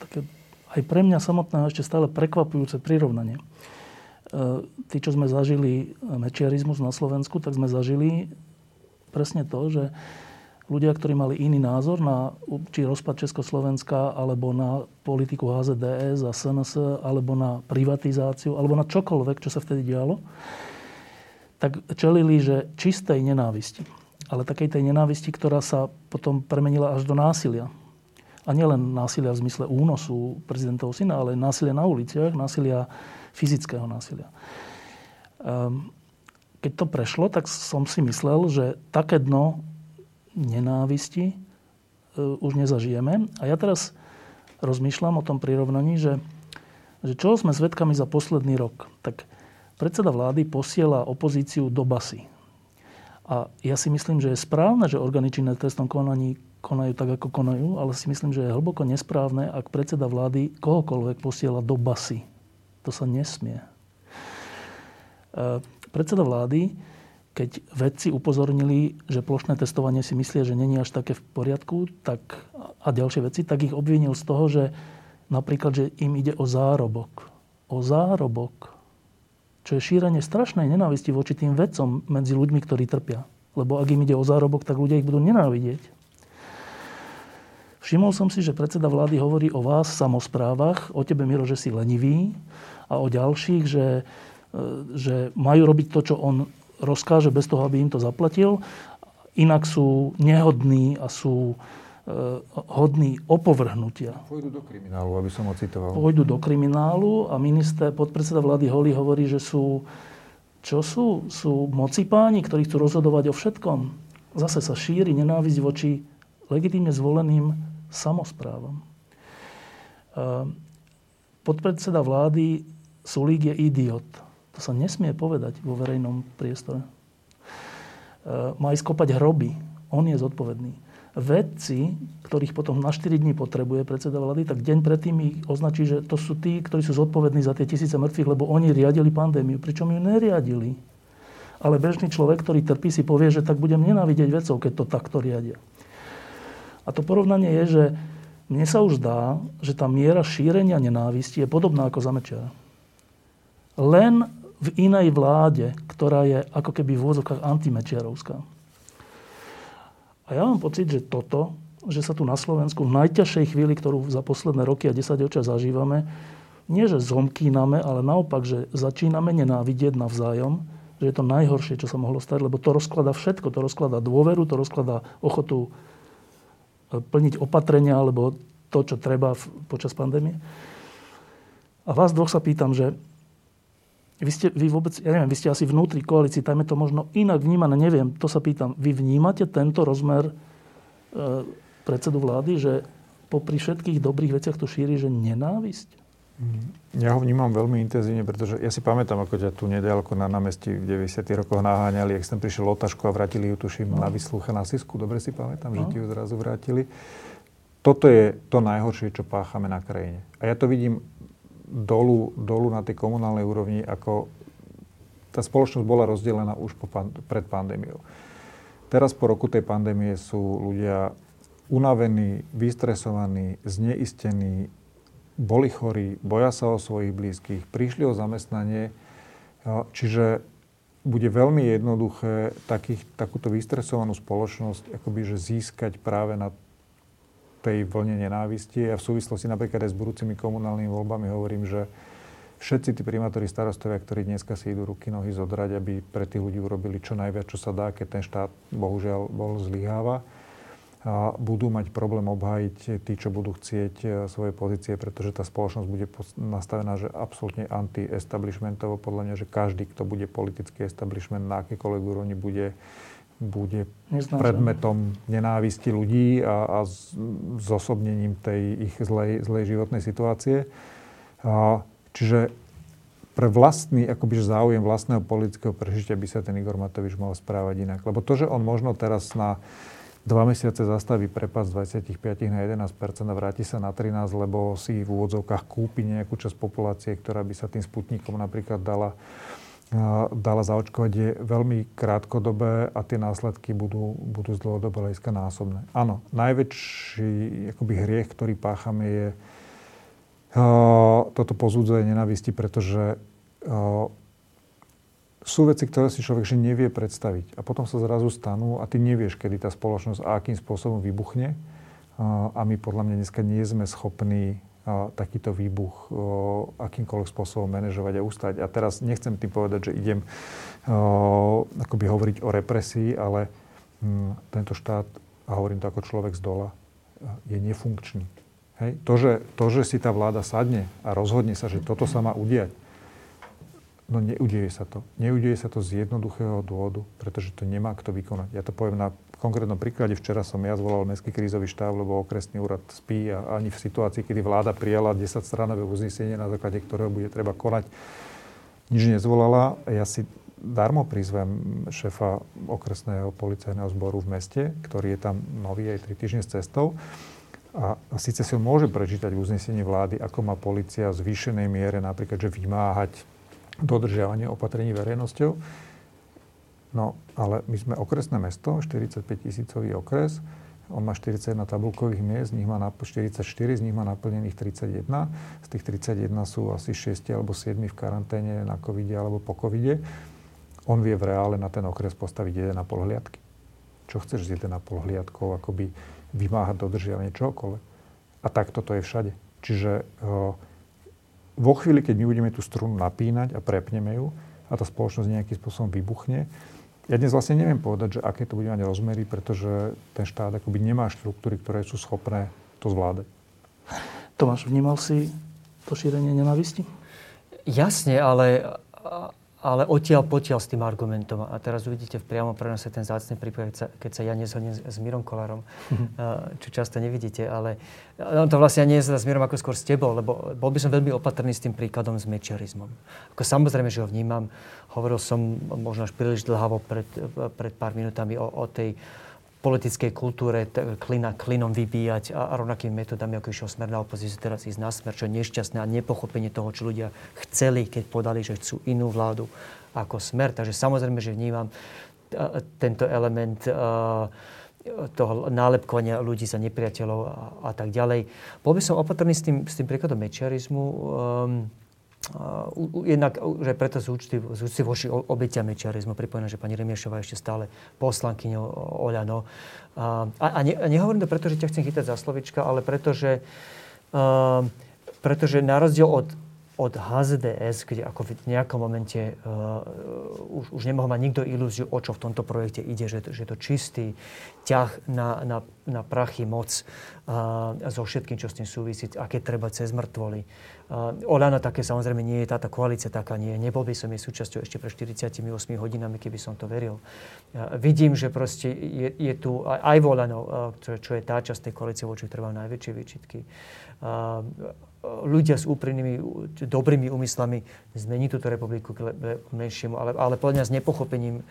také aj pre mňa samotného ešte stále prekvapujúce prirovnanie. E, tí, čo sme zažili mečiarizmus na Slovensku, tak sme zažili presne to, že ľudia, ktorí mali iný názor na či rozpad Československa, alebo na politiku HZDS a SNS, alebo na privatizáciu, alebo na čokoľvek, čo sa vtedy dialo, tak čelili, že čistej nenávisti. Ale takej tej nenávisti, ktorá sa potom premenila až do násilia. A nielen násilia v zmysle únosu prezidentov syna, ale násilia na uliciach, násilia fyzického násilia. Ehm, keď to prešlo, tak som si myslel, že také dno nenávisti e, už nezažijeme. A ja teraz rozmýšľam o tom prirovnaní, že, že čo sme svedkami za posledný rok. Tak predseda vlády posiela opozíciu do basy. A ja si myslím, že je správne, že orgány činné trestnom konaní konajú tak, ako konajú, ale si myslím, že je hlboko nesprávne, ak predseda vlády kohokoľvek posiela do basy. To sa nesmie. E, predseda vlády keď vedci upozornili, že plošné testovanie si myslia, že není až také v poriadku, tak, a ďalšie veci, tak ich obvinil z toho, že napríklad, že im ide o zárobok. O zárobok. Čo je šírenie strašnej nenávisti voči tým vedcom medzi ľuďmi, ktorí trpia. Lebo ak im ide o zárobok, tak ľudia ich budú nenávidieť. Všimol som si, že predseda vlády hovorí o vás, samozprávach, o tebe, Miro, že si lenivý a o ďalších, že, e, že majú robiť to, čo on rozkáže bez toho, aby im to zaplatil. Inak sú nehodní a sú e, hodní opovrhnutia.
Pôjdu do kriminálu, aby som ocitoval.
Pôjdu do kriminálu a minister, podpredseda vlády Holý hovorí, že sú, čo sú? Sú mocipáni, ktorí chcú rozhodovať o všetkom. Zase sa šíri nenávisť voči legitímne zvoleným samozprávam. E, podpredseda vlády Sulík je idiot. To sa nesmie povedať vo verejnom priestore. E, má ísť kopať hroby. On je zodpovedný. Vedci, ktorých potom na 4 dní potrebuje predseda vlády, tak deň predtým ich označí, že to sú tí, ktorí sú zodpovední za tie tisíce mŕtvych, lebo oni riadili pandémiu, pričom ju neriadili. Ale bežný človek, ktorý trpí, si povie, že tak budem nenávidieť vedcov, keď to takto riadia. A to porovnanie je, že mne sa už dá, že tá miera šírenia nenávisti je podobná ako za Mečiara. Len v inej vláde, ktorá je ako keby v úvodzovkách antimečiarovská. A ja mám pocit, že toto, že sa tu na Slovensku v najťažšej chvíli, ktorú za posledné roky a desaťročia zažívame, nie že zomkíname, ale naopak, že začíname nenávidieť navzájom, že je to najhoršie, čo sa mohlo stať, lebo to rozklada všetko. To rozklada dôveru, to rozklada ochotu e, plniť opatrenia alebo to, čo treba počas pandémie. A vás dvoch sa pýtam, že vy ste, vy vôbec, ja neviem, vy ste asi vnútri koalícii, tam je to možno inak vnímané, neviem, to sa pýtam. Vy vnímate tento rozmer e, predsedu vlády, že popri všetkých dobrých veciach to šíri, že nenávisť?
Mm. Ja ho vnímam veľmi intenzívne, pretože ja si pamätám, ako ťa tu nedaleko na námestí v 90. rokoch naháňali, ak sem prišiel Lotaško a vrátili ju, tuším, no. na vysluche na Sisku. Dobre si pamätám, no. že ti ju zrazu vrátili. Toto je to najhoršie, čo páchame na krajine. A ja to vidím dolu, dolu na tej komunálnej úrovni, ako tá spoločnosť bola rozdelená už po, pred pandémiou. Teraz po roku tej pandémie sú ľudia unavení, vystresovaní, zneistení, boli chorí, boja sa o svojich blízkych, prišli o zamestnanie. Čiže bude veľmi jednoduché takých, takúto vystresovanú spoločnosť akoby, že získať práve na tej vlne nenávisti. A v súvislosti napríklad aj s budúcimi komunálnymi voľbami hovorím, že všetci tí primátori starostovia, ktorí dneska si idú ruky, nohy zodrať, aby pre tých ľudí urobili čo najviac, čo sa dá, keď ten štát bohužiaľ bol zlyháva. A budú mať problém obhájiť tí, čo budú chcieť e, svoje pozície, pretože tá spoločnosť bude nastavená, že absolútne anti-establishmentovo. Podľa mňa, že každý, kto bude politický establishment na akékoľvek úrovni, bude bude Neznášam. predmetom nenávisti ľudí a, a zosobnením tej ich zlej, zlej životnej situácie. A, čiže pre vlastný akoby, záujem vlastného politického prežitia by sa ten Igor Matovič mal správať inak. Lebo to, že on možno teraz na dva mesiace zastaví prepad z 25 na 11 a vráti sa na 13, lebo si v úvodzovkách kúpi nejakú časť populácie, ktorá by sa tým sputnikom napríklad dala, dala zaočkovať, je veľmi krátkodobé a tie následky budú, budú z dlhodobého hľadiska násobné. Áno, najväčší akoby hriech, ktorý páchame, je uh, toto pozúdzenie nenavisti, pretože uh, sú veci, ktoré si človek že nevie predstaviť. A potom sa zrazu stanú a ty nevieš, kedy tá spoločnosť a akým spôsobom vybuchne. A my podľa mňa dneska nie sme schopní takýto výbuch akýmkoľvek spôsobom manažovať a ustať. A teraz nechcem tým povedať, že idem akoby hovoriť o represii, ale hm, tento štát, a hovorím to ako človek z dola, je nefunkčný. Hej? To, že, to, že si tá vláda sadne a rozhodne sa, že toto sa má udiať, No neudeje sa to. Neudeje sa to z jednoduchého dôvodu, pretože to nemá kto vykonať. Ja to poviem na konkrétnom príklade. Včera som ja zvolal Mestský krízový štáb, lebo okresný úrad spí a ani v situácii, kedy vláda prijala 10 stranové uznesenie, na základe ktorého bude treba konať, nič nezvolala. Ja si darmo prizvem šéfa okresného policajného zboru v meste, ktorý je tam nový aj 3 týždne s cestou. A, a síce si on môže prečítať uznesenie vlády, ako má policia v zvýšenej miere napríklad, že vymáhať dodržiavanie opatrení verejnosťou. No, ale my sme okresné mesto, 45 tisícový okres, on má 41 tabulkových miest, z nich má 44, z nich má naplnených 31. Z tých 31 sú asi 6 alebo 7 v karanténe na covide alebo po covide. On vie v reále na ten okres postaviť 1,5 hliadky. Čo chceš z 1,5 hliadkov akoby vymáhať dodržiavanie čokoľvek. A takto to je všade. Čiže uh, vo chvíli, keď my budeme tú strunu napínať a prepneme ju a tá spoločnosť nejakým spôsobom vybuchne, ja dnes vlastne neviem povedať, že aké to bude mať rozmery, pretože ten štát akoby nemá štruktúry, ktoré sú schopné to zvládať.
Tomáš, vnímal si to šírenie nenávisti?
Jasne, ale ale odtiaľ potiaľ s tým argumentom. A teraz uvidíte v priamo prenose ten zácný prípad, keď sa, keď sa ja nezhodnem s, s Mirom Kolárom, mm-hmm. čo často nevidíte, ale on to vlastne nie je s Mirom ako skôr s tebou, lebo bol by som veľmi opatrný s tým príkladom s mečiarizmom. Ako samozrejme, že ho vnímam. Hovoril som možno až príliš dlhavo pred, pred pár minútami o, o tej politickej kultúre klina klinom vybíjať a, a rovnakými metodami, ako išiel smer na opozíciu, teraz ísť na smer, čo je nešťastné a nepochopenie toho, čo ľudia chceli, keď podali, že chcú inú vládu ako smer. Takže samozrejme, že vnímam t- tento element uh, toho nálepkovania ľudí za nepriateľov a, a tak ďalej. Bol by som opatrný s tým, s tým príkladom mečiarizmu. Um, jednak že preto sú účty, z úcty voči obeťam mečiarizmu. Pripojené, že pani Remiešová ešte stále poslankyňou Oľano. A, a ne, nehovorím to preto, že ťa chcem chytať za slovička, ale preto, že, uh, pretože na rozdiel od od HZDS, kde ako v nejakom momente uh, už, už nemohol mať nikto ilúziu, o čo v tomto projekte ide, že, že to čistý ťah na, na, na prachy moc uh, so všetkým, čo s tým súvisí, aké treba cez mŕtvoly. Uh, Olano také samozrejme nie je, táto koalícia taká nie Nebol by som jej súčasťou ešte pre 48 hodinami, keby som to veril. Uh, vidím, že proste je, je tu aj, aj Volano, uh, čo, čo je tá časť tej koalície, voči ktoré mám najväčšie výčitky. Uh, ľudia s úprimnými, dobrými úmyslami zmeniť túto republiku k menšiemu, ale, ale podľa mňa s nepochopením,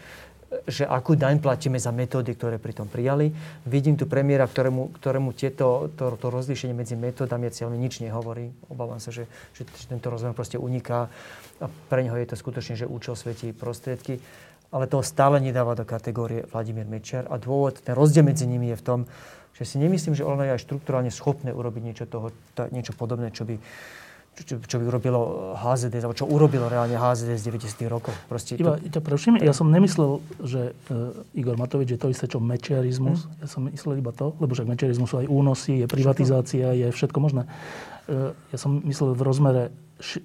že akú daň platíme za metódy, ktoré pri tom prijali. Vidím tu premiéra, ktorému, ktorému tieto, to, to rozlíšenie medzi metódami a cieľmi nič nehovorí. Obávam sa, že, že tento rozmer proste uniká a pre neho je to skutočne, že účel svetí prostriedky. Ale to stále nedáva do kategórie Vladimír Mečer. A dôvod, ten rozdiel medzi nimi je v tom, že si nemyslím, že ono je aj štruktúrálne schopné urobiť niečo, toho, to, niečo podobné, čo by, čo, čo by urobilo HZD, alebo čo urobilo reálne HZD z 90. rokov.
Proste Iba, to... ťa ja som nemyslel, že uh, Igor Matovič je to isté, čo mečiarizmus. Hmm. Ja som myslel iba to, lebo že mečiarizmus sú aj únosy, je privatizácia, je všetko možné. Uh, ja som myslel v rozmere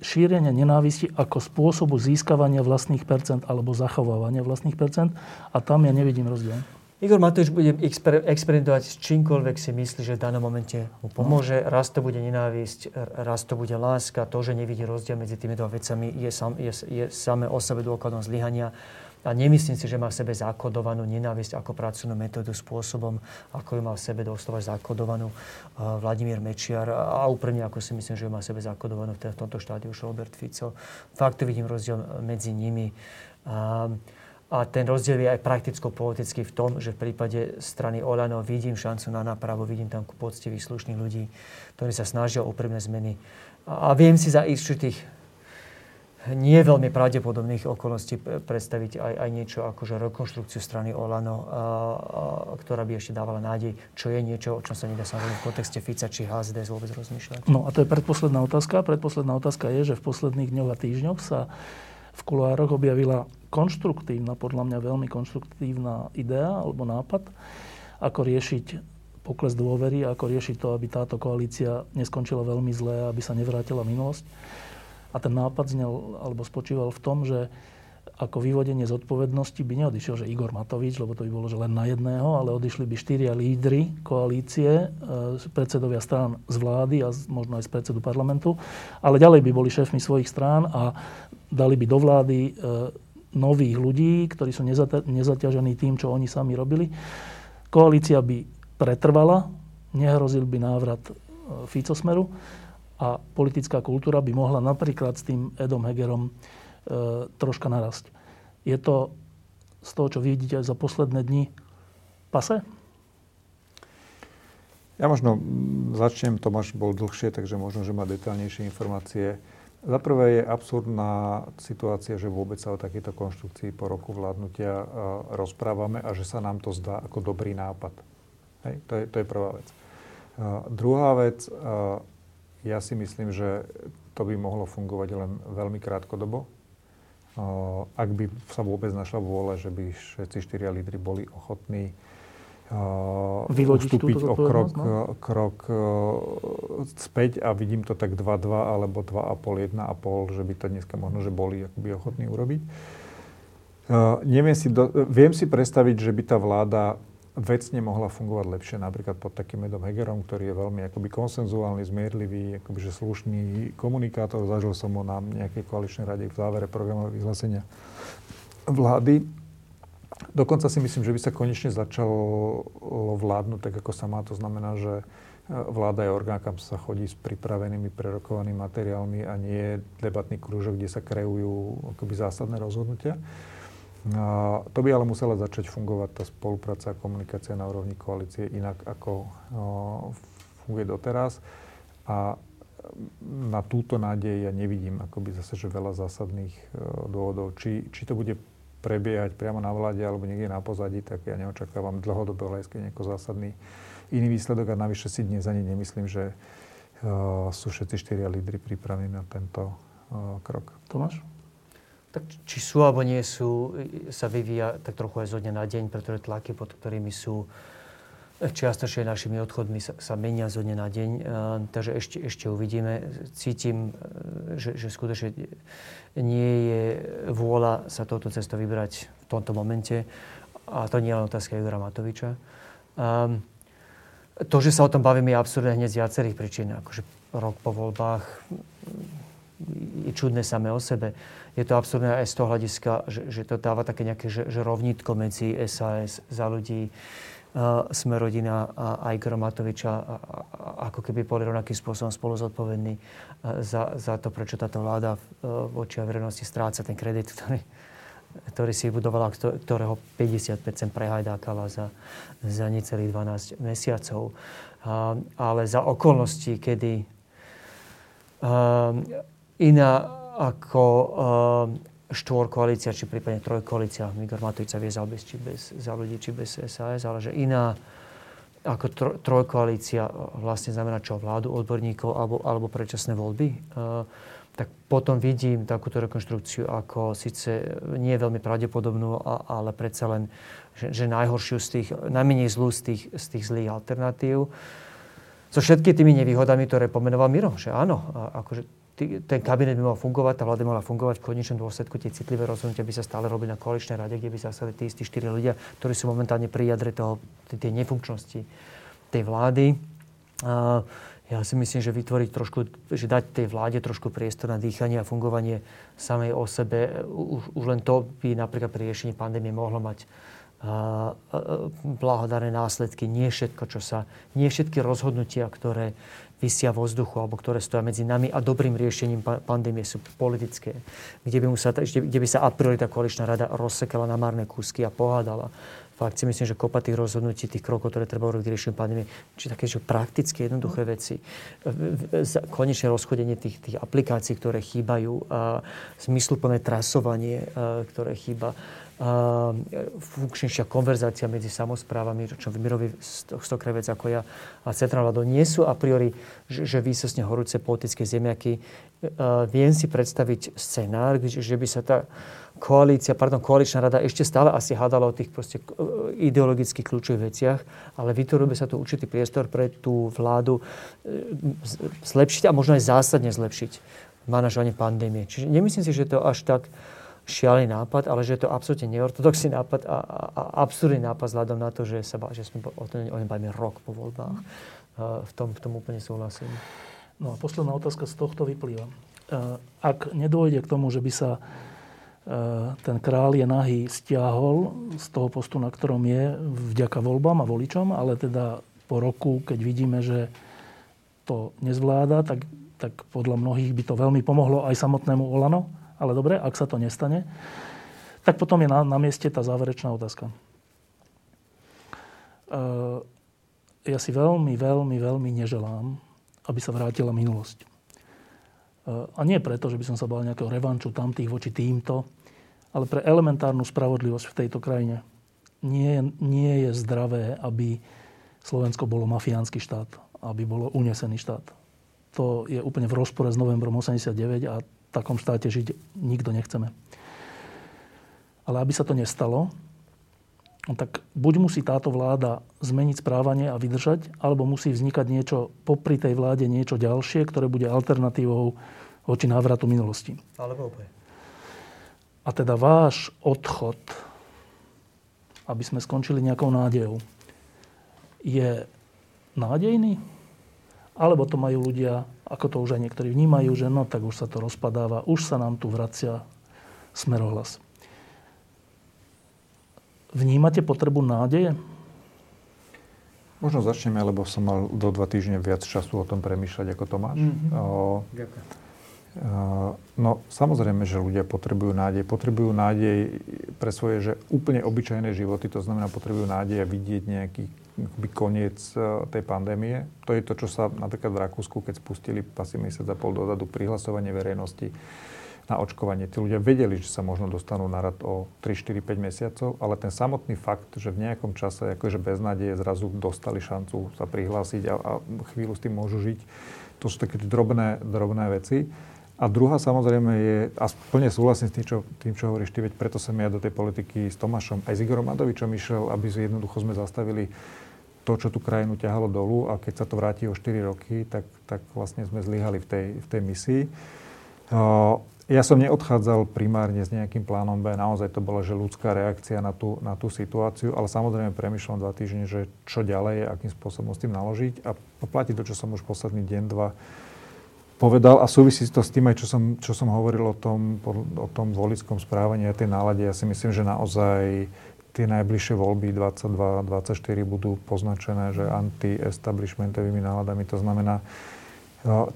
šírenia nenávisti ako spôsobu získavania vlastných percent alebo zachovávania vlastných percent a tam ja nevidím rozdiel.
Igor Matovič bude exper- experimentovať s čímkoľvek si myslí, že v danom momente mu pomôže. Raz to bude nenávisť, raz to bude láska. To, že nevidí rozdiel medzi tými dva vecami, je, sam, je, je samé o sebe dôkladom zlyhania. A nemyslím si, že má v sebe zakodovanú nenávisť ako pracovnú metódu spôsobom, ako ju má v sebe doslova zakodovanú uh, Vladimír Mečiar a, úprimne ako si myslím, že ju má v sebe zakodovanú v, v tomto štádiu už Robert Fico. Fakt vidím rozdiel medzi nimi. Uh, a ten rozdiel je aj prakticko-politický v tom, že v prípade strany Olano vidím šancu na nápravu, vidím tam poctivých, slušných ľudí, ktorí sa snažia o úprimné zmeny. A viem si za istých nie veľmi pravdepodobných okolností predstaviť aj, aj niečo akože rekonštrukciu strany Olano, a, a, ktorá by ešte dávala nádej, čo je niečo, o čom sa nedá samozrejme v kontexte Fica či HZDS vôbec rozmýšľať.
No a to je predposledná otázka. Predposledná otázka je, že v posledných dňoch a týždňoch sa v kuloároch objavila konštruktívna, podľa mňa veľmi konštruktívna idea alebo nápad, ako riešiť pokles dôvery, ako riešiť to, aby táto koalícia neskončila veľmi zle, aby sa nevrátila minulosť. A ten nápad znel, alebo spočíval v tom, že ako vyvodenie zodpovednosti by neodišiel, že Igor Matovič, lebo to by bolo, že len na jedného, ale odišli by štyria lídry koalície, e, predsedovia strán z vlády a možno aj z predsedu parlamentu, ale ďalej by boli šéfmi svojich strán a dali by do vlády e, nových ľudí, ktorí sú nezaťažení tým, čo oni sami robili. Koalícia by pretrvala, nehrozil by návrat e, Fico smeru a politická kultúra by mohla napríklad s tým Edom Hegerom troška narasť. Je to z toho, čo vidíte za posledné dni, pase?
Ja možno začnem, Tomáš bol dlhšie, takže možno, že má detaľnejšie informácie. Za prvé je absurdná situácia, že vôbec sa o takéto konštrukcii po roku vládnutia uh, rozprávame a že sa nám to zdá ako dobrý nápad. Hej, to, je, to je prvá vec. Uh, druhá vec, ja si myslím, že to by mohlo fungovať len veľmi krátkodobo. Ak by sa vôbec našla vôľa, že by všetci štyria lídry boli ochotní
Vyvodiť ustúpiť
o krok, no? krok späť a vidím to tak 2-2 alebo 2,5, 1,5, že by to dneska možno, že boli akoby ochotní urobiť. Uh, neviem si do, viem si predstaviť, že by tá vláda vecne mohla fungovať lepšie, napríklad pod takým Edom Hegerom, ktorý je veľmi akoby konsenzuálny, zmierlivý, akoby že slušný komunikátor. Zažil som ho na nejakej koaličnej rade v závere programového vyhlásenia vlády. Dokonca si myslím, že by sa konečne začalo vládnuť tak, ako sa má. To znamená, že e, vláda je orgán, kam sa chodí s pripravenými, prerokovanými materiálmi a nie debatný krúžok, kde sa kreujú akoby zásadné rozhodnutia. To by ale musela začať fungovať tá spolupráca a komunikácia na úrovni koalície inak, ako funguje doteraz. A na túto nádej ja nevidím akoby zase, že veľa zásadných e, dôvodov. Či, či to bude prebiehať priamo na vláde alebo niekde na pozadí, tak ja neočakávam dlhodobého hľadiska nejaký zásadný iný výsledok a navyše si dnes ani nemyslím, že uh, sú všetci štyria lídry pripravení na tento uh, krok.
Tomáš?
Tak či sú alebo nie sú, sa vyvíja tak trochu aj zo dňa na deň, pretože tlaky, pod ktorými sú čiastočne našimi odchodmi sa, sa menia zo dňa na deň. Uh, takže ešte, ešte uvidíme. Cítim, e, že, že skutočne nie je vôľa sa touto cestou vybrať v tomto momente. A to nie je len otázka Igora Matoviča. Um, to, že sa o tom bavíme, je absurdné hneď z viacerých príčin. Akože rok po voľbách je čudné samé o sebe. Je to absurdné aj z toho hľadiska, že, že to dáva také nejaké že, že rovnítko medzi SAS za ľudí, uh, sme rodina a aj Gromatoviča, ako keby boli rovnakým spôsobom spolu zodpovední uh, za, za to, prečo táto vláda uh, v očiach verejnosti stráca ten kredit, ktorý, ktorý si budovala, ktorého 50% prehajdákala za, za necelých 12 mesiacov. Uh, ale za okolnosti, kedy uh, iná ako uh, koalícia, či prípadne trojkoalícia, Igor Matovič sa viezal bez, či bez, za ľudí, či bez SAS, ale že iná ako tro, trojkoalícia eh, vlastne znamená čo? Vládu odborníkov alebo, alebo predčasné voľby. Uh, tak potom vidím takúto rekonštrukciu ako síce nie veľmi pravdepodobnú, ale predsa len, že, že najhoršiu z tých, najmenej zlú z tých, z tých zlých alternatív. So všetky tými nevýhodami, ktoré pomenoval Miro, že áno, akože ten kabinet by mal fungovať, tá vláda mala fungovať, v konečnom dôsledku tie citlivé rozhodnutia by sa stále robili na koaličnej rade, kde by sa stali tí istí štyri ľudia, ktorí sú momentálne pri jadre toho, tej nefunkčnosti tej vlády. Uh, ja si myslím, že vytvoriť trošku, že dať tej vláde trošku priestor na dýchanie a fungovanie samej o sebe, už, už len to by napríklad pri riešení pandémie mohlo mať uh, následky. Nie všetko, čo sa, nie všetky rozhodnutia, ktoré vysia vo vzduchu alebo ktoré stoja medzi nami a dobrým riešením pandémie sú politické. Kde by, musela, kde by sa a priori tá koaličná rada rozsekala na marné kúsky a pohádala. Fakt si myslím, že kopa tých rozhodnutí, tých krokov, ktoré treba urobiť k riešeniu pandémie, či také, že praktické, jednoduché veci, konečné rozchodenie tých, tých aplikácií, ktoré chýbajú, a zmysluplné trasovanie, ktoré chýba, funkčnejšia konverzácia medzi samozprávami, čo Mirovi Stokrevec ako ja a centrálna vláda nie sú a priori, že, že výsosne horúce politické zemiaky. Viem si predstaviť scenár, že by sa tá koalícia, pardon, koaličná rada ešte stále asi hádala o tých proste ideologicky kľúčových veciach, ale vytvoril by sa tu určitý priestor pre tú vládu e, zlepšiť a možno aj zásadne zlepšiť manažovanie pandémie. Čiže nemyslím si, že to až tak šialený nápad, ale že je to absolútne neortodoxný nápad a, a, a absurdný nápad vzhľadom na to, že, sa, že sme o tom o bavíme rok po voľbách. Uh, v, tom, v tom úplne súhlasím.
No a posledná otázka z tohto vyplýva. Uh, ak nedôjde k tomu, že by sa Eh, ten král je nahý stiahol z toho postu, na ktorom je, vďaka voľbám a voličom, ale teda po roku, keď vidíme, že to nezvláda, tak, tak podľa mnohých by to veľmi pomohlo aj samotnému Olano. Ale dobre, ak sa to nestane, tak potom je na, na mieste tá záverečná otázka. Uh, ja si veľmi, veľmi, veľmi neželám, aby sa vrátila minulosť. A nie preto, že by som sa bal nejakého revanču tamtých voči týmto, ale pre elementárnu spravodlivosť v tejto krajine. Nie, nie je zdravé, aby Slovensko bolo mafiánsky štát, aby bolo unesený štát. To je úplne v rozpore s novembrom 89 a takom štáte žiť nikto nechceme. Ale aby sa to nestalo, tak buď musí táto vláda zmeniť správanie a vydržať, alebo musí vznikať niečo popri tej vláde, niečo ďalšie, ktoré bude alternatívou voči návratu minulosti.
Alebo opäť.
A teda váš odchod, aby sme skončili nejakou nádejou, je nádejný? Alebo to majú ľudia, ako to už aj niektorí vnímajú, že no tak už sa to rozpadáva, už sa nám tu vracia smerohlas. Vnímate potrebu nádeje?
Možno začneme, lebo som mal do dva týždne viac času o tom premýšľať ako Tomáš. Mm-hmm. O, Ďakujem. No samozrejme, že ľudia potrebujú nádej. Potrebujú nádej pre svoje že úplne obyčajné životy, to znamená potrebujú nádej a vidieť nejaký koniec e, tej pandémie. To je to, čo sa napríklad v Rakúsku, keď spustili asi mesiac a pol dozadu prihlasovanie verejnosti na očkovanie. Tí ľudia vedeli, že sa možno dostanú na rad o 3, 4, 5 mesiacov, ale ten samotný fakt, že v nejakom čase akože bez nádeje zrazu dostali šancu sa prihlásiť a, a chvíľu s tým môžu žiť, to sú také drobné, drobné veci. A druhá samozrejme je, a plne súhlasím s tým, čo, tým, čo hovoríš ty, veď preto som ja do tej politiky s Tomášom, aj s Igorom Madovičom išiel, aby jednoducho sme zastavili to, čo tú krajinu ťahalo dolu a keď sa to vráti o 4 roky, tak, tak vlastne sme zlyhali v tej, v tej misii. Ja som neodchádzal primárne s nejakým plánom B, naozaj to bola že ľudská reakcia na tú, na tú situáciu, ale samozrejme premyšľam dva týždne, že čo ďalej, akým spôsobom s tým naložiť a platí to, čo som už posledný deň, dva povedal a súvisí to s tým aj, čo som, čo som hovoril o tom, o tom volickom správaní a tej nálade. Ja si myslím, že naozaj tie najbližšie voľby 22-24 budú poznačené, že anti-establishmentovými náladami. To znamená,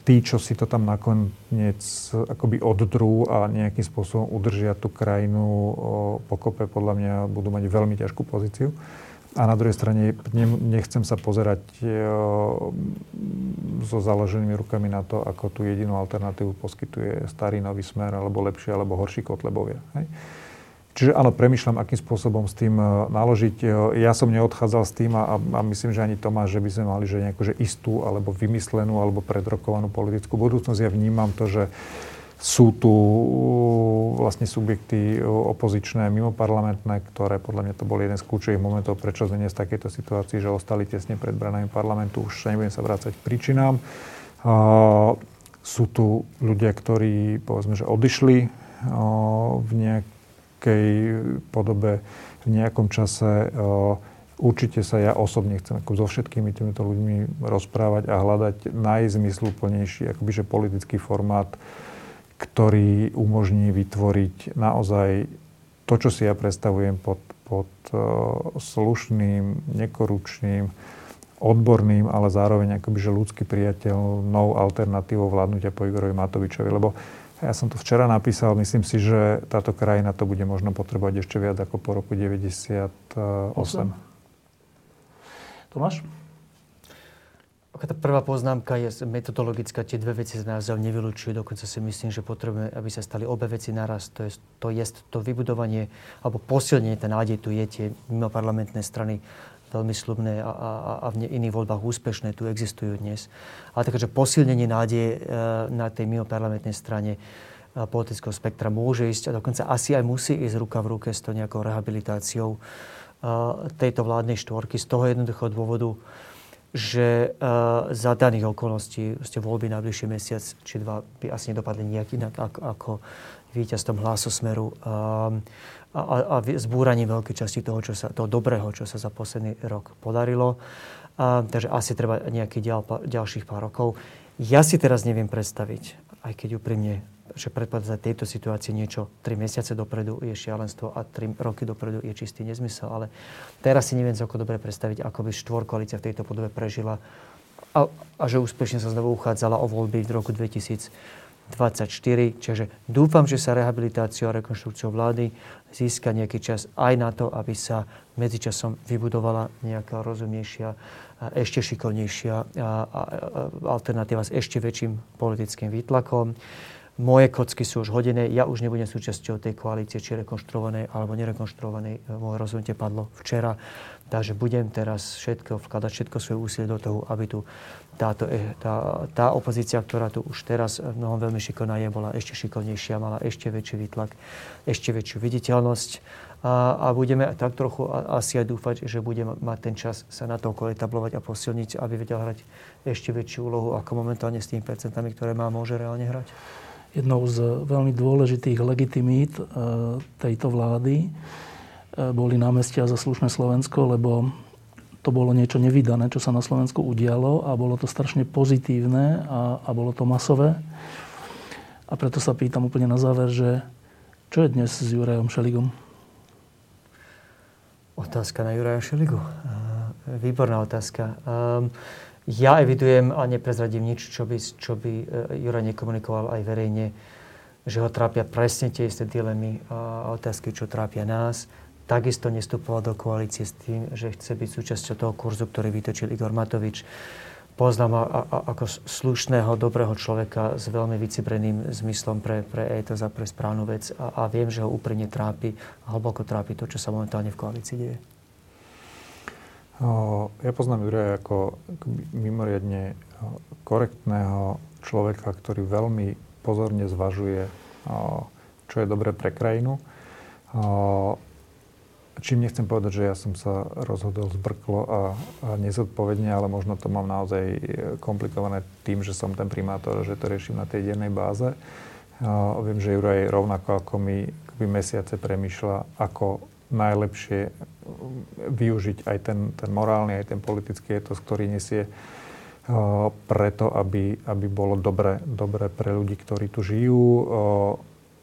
tí, čo si to tam nakoniec akoby oddrú a nejakým spôsobom udržia tú krajinu pokope, podľa mňa budú mať veľmi ťažkú pozíciu. A na druhej strane nechcem sa pozerať so založenými rukami na to, ako tú jedinú alternatívu poskytuje starý nový smer, alebo lepšie, alebo horší kotlebovia. Hej? Čiže áno, premyšľam, akým spôsobom s tým e, naložiť. E, ja som neodchádzal s tým a, a myslím, že ani Tomáš, že by sme mali že nejakú že istú, alebo vymyslenú, alebo predrokovanú politickú budúcnosť. Ja vnímam to, že sú tu vlastne subjekty opozičné, mimoparlamentné, ktoré podľa mňa to bol jeden z kľúčových momentov, prečo sme dnes v takejto situácii, že ostali tesne pred branami parlamentu. Už sa nebudem sa vrácať k príčinám. sú tu ľudia, ktorí povedzme, že odišli v nejakej podobe, v nejakom čase. Určite sa ja osobne chcem ako so všetkými týmito ľuďmi rozprávať a hľadať najzmysluplnejší akoby, že politický formát ktorý umožní vytvoriť naozaj to, čo si ja predstavujem pod, pod uh, slušným, nekorupčným, odborným, ale zároveň akoby, že ľudský priateľnou alternatívou vládnutia po Igorovi Matovičovi. Lebo ja som to včera napísal, myslím si, že táto krajina to bude možno potrebovať ešte viac ako po roku 98.
Tomáš?
Tá prvá poznámka je metodologická. Tie dve veci z názov nevylučujú. Dokonca si myslím, že potrebujeme, aby sa stali obe veci naraz. To je to, je to vybudovanie alebo posilnenie, ten nádej tu je, tie mimo parlamentné strany veľmi slubné a, a, a v iných voľbách úspešné tu existujú dnes. Ale takže posilnenie nádeje e, na tej mimoparlamentnej strane e, politického spektra môže ísť a dokonca asi aj musí ísť ruka v ruke s tou nejakou rehabilitáciou e, tejto vládnej štvorky z toho jednoduchého dôvodu, že za daných okolností ste voľby na bližší mesiac či dva by asi nedopadli nejak inak ako, ako víťazstvom hlasosmeru a, a zbúraním veľkej časti toho, čo sa, toho dobrého, čo sa za posledný rok podarilo. A, takže asi treba nejakých ďal, ďalších pár rokov. Ja si teraz neviem predstaviť, aj keď úprimne, že predpokladať tejto situácii niečo 3 mesiace dopredu je šialenstvo a 3 roky dopredu je čistý nezmysel. Ale teraz si neviem celko dobre predstaviť, ako by koalícia v tejto podobe prežila a, a že úspešne sa znovu uchádzala o voľby v roku 2000 24. Čiže dúfam, že sa rehabilitáciou a rekonštrukciou vlády získa nejaký čas aj na to, aby sa medzičasom vybudovala nejaká rozumnejšia, ešte šikovnejšia alternatíva s ešte väčším politickým výtlakom. Moje kocky sú už hodené, ja už nebudem súčasťou tej koalície, či rekonštruovanej alebo nerekonštruovanej. Moje rozhodnutie padlo včera, takže budem teraz všetko, vkladať všetko svoje úsilie do toho, aby tu táto, e, tá, tá opozícia, ktorá tu už teraz mnohom veľmi šikovná je, bola ešte šikovnejšia, mala ešte väčší výtlak, ešte väčšiu viditeľnosť. A, a budeme tak trochu asi aj dúfať, že bude mať ten čas sa na to etablovať a posilniť, aby vedel hrať ešte väčšiu úlohu, ako momentálne s tými percentami, ktoré má, môže reálne hrať.
Jednou z veľmi dôležitých legitimít e, tejto vlády boli námestia za slušné Slovensko, lebo to bolo niečo nevydané, čo sa na Slovensku udialo a bolo to strašne pozitívne a, a bolo to masové. A preto sa pýtam úplne na záver, že čo je dnes s Jurajom Šeligom?
Otázka na Juraja Šeligu. Výborná otázka. Ja evidujem a neprezradím nič, čo by, čo by e, Juraj nekomunikoval aj verejne, že ho trápia presne tie isté dilemy a otázky, čo trápia nás takisto nestupoval do koalície s tým, že chce byť súčasťou toho kurzu, ktorý vytočil Igor Matovič. Poznám ho ako slušného, dobrého človeka s veľmi vycibreným zmyslom pre, pre etos a pre správnu vec a, a viem, že ho úprimne trápi hlboko trápi to, čo sa momentálne v koalícii deje.
Ja poznám Juraja ako mimoriadne korektného človeka, ktorý veľmi pozorne zvažuje, čo je dobré pre krajinu Čím nechcem povedať, že ja som sa rozhodol zbrklo a, a nezodpovedne, ale možno to mám naozaj e, komplikované tým, že som ten primátor, že to riešim na tej dennej báze. A viem, že Juraj rovnako ako my mesiace premýšľa, ako najlepšie využiť aj ten, ten morálny, aj ten politický etos, ktorý nesie preto, aby, aby bolo dobre, dobre pre ľudí, ktorí tu žijú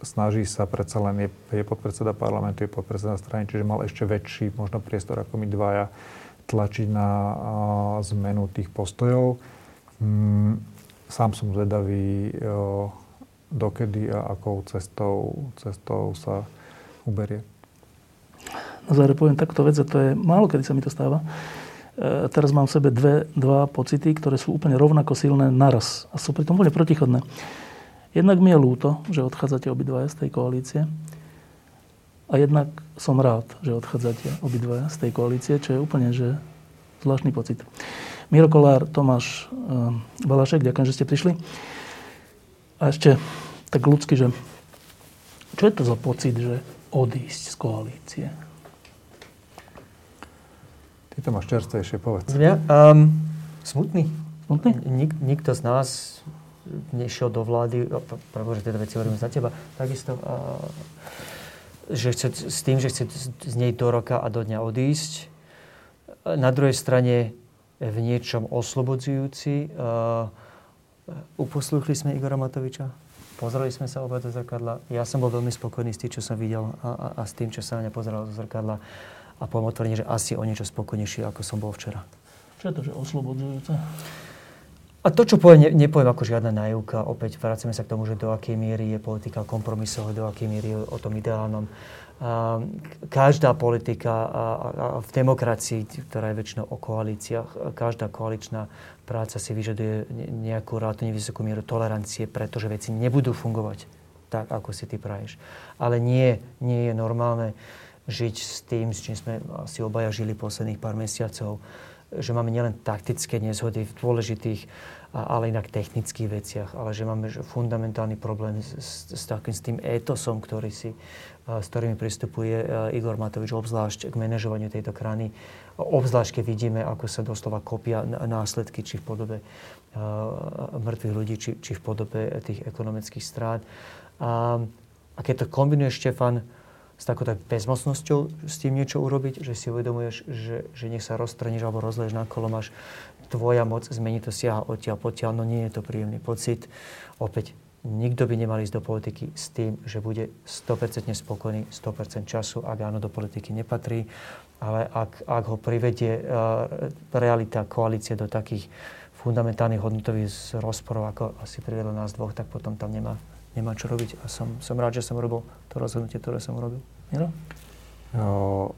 snaží sa predsa len, je, je podpredseda parlamentu, je podpredseda strany, čiže mal ešte väčší možno priestor ako my dvaja tlačiť na a, zmenu tých postojov. Mm, sám som zvedavý, o, dokedy a akou cestou, cestou sa uberie.
Na záver poviem takto vec, a to je málo kedy sa mi to stáva. E, teraz mám v sebe dve, dva pocity, ktoré sú úplne rovnako silné naraz a sú pritom úplne protichodné. Jednak mi je ľúto, že odchádzate obidvaja z tej koalície. A jednak som rád, že odchádzate obidvaja z tej koalície, čo je úplne že zvláštny pocit. Miro Kolár, Tomáš uh, Balašek, ďakujem, že ste prišli. A ešte tak ľudsky, že čo je to za pocit, že odísť z koalície?
Ty to máš čerstvejšie, povedz.
Ja, um, smutný.
Smutný?
Nik, nikto z nás nešiel do vlády, prebože, teda veci hovorím za teba, takisto, že chce, s tým, že chce z nej do roka a do dňa odísť. Na druhej strane v niečom oslobodzujúci. Uposluchli sme Igora Matoviča, pozreli sme sa oba do zrkadla. Ja som bol veľmi spokojný s tým, čo som videl a, a, a s tým, čo sa na mňa pozeral do zrkadla. A poviem otvorene, že asi o niečo spokojnejší, ako som bol včera.
Čo je to, že oslobodzujúce?
A to, čo poviem, ne, nepoviem ako žiadna nájivka. Opäť vracíme sa k tomu, že do akej miery je politika kompromisov, do akej miery je o tom ideálnom. A každá politika a, a v demokracii, ktorá je väčšinou o koalíciách, každá koaličná práca si vyžaduje nejakú relatívne vysokú mieru tolerancie, pretože veci nebudú fungovať tak, ako si ty praješ. Ale nie, nie je normálne žiť s tým, s čím sme asi obaja žili posledných pár mesiacov, že máme nielen taktické nezhody v dôležitých, ale inak technických veciach, ale že máme fundamentálny problém s, s, s takým s tým étosom, ktorý si, s ktorými pristupuje Igor Matovič obzvlášť k manažovaniu tejto krany. Obzvlášť, keď vidíme, ako sa doslova kopia následky, či v podobe mŕtvych ľudí, či, či v podobe tých ekonomických strát. A, a keď to kombinuje Štefan s takouto bezmocnosťou s tým niečo urobiť, že si uvedomuješ, že, že nech sa roztrhneš alebo rozleješ na kolo, máš tvoja moc zmení to siaha odtiaľ potiaľ, no nie je to príjemný pocit. Opäť, nikto by nemal ísť do politiky s tým, že bude 100% spokojný 100% času, ak áno, do politiky nepatrí, ale ak, ak ho privedie uh, realita koalície do takých fundamentálnych hodnotových rozporov, ako asi privedlo nás dvoch, tak potom tam nemá nemá čo robiť. A som, som rád, že som robil to rozhodnutie, ktoré som urobil.
Jo,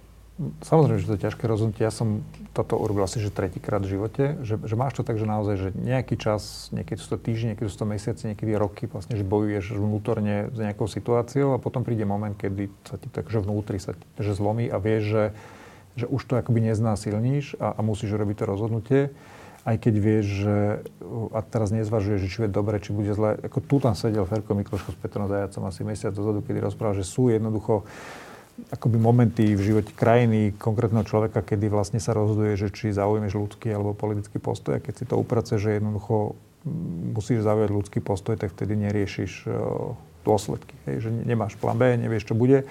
samozrejme, že to je ťažké rozhodnutie. Ja som toto urobil asi že tretíkrát v živote. Že, že máš to tak, že naozaj, že nejaký čas, niekedy sú to týždne, niekedy sú to mesiace, niekedy roky, vlastne, že bojuješ vnútorne s nejakou situáciou a potom príde moment, kedy sa ti tak, že vnútri sa že zlomí a vieš, že, že už to akoby neznásilníš a, a musíš robiť to rozhodnutie aj keď vieš, že a teraz nezvažuje, že či je dobre, či bude zle. Ako tu tam sedel Ferko Mikloško s Petrom Zajacom asi mesiac dozadu, kedy rozprával, že sú jednoducho akoby momenty v živote krajiny, konkrétneho človeka, kedy vlastne sa rozhoduje, že či zaujmeš ľudský alebo politický postoj. A keď si to uprace, že jednoducho musíš zaujať ľudský postoj, tak vtedy neriešiš dôsledky. Hej, že nemáš plán B, nevieš, čo bude.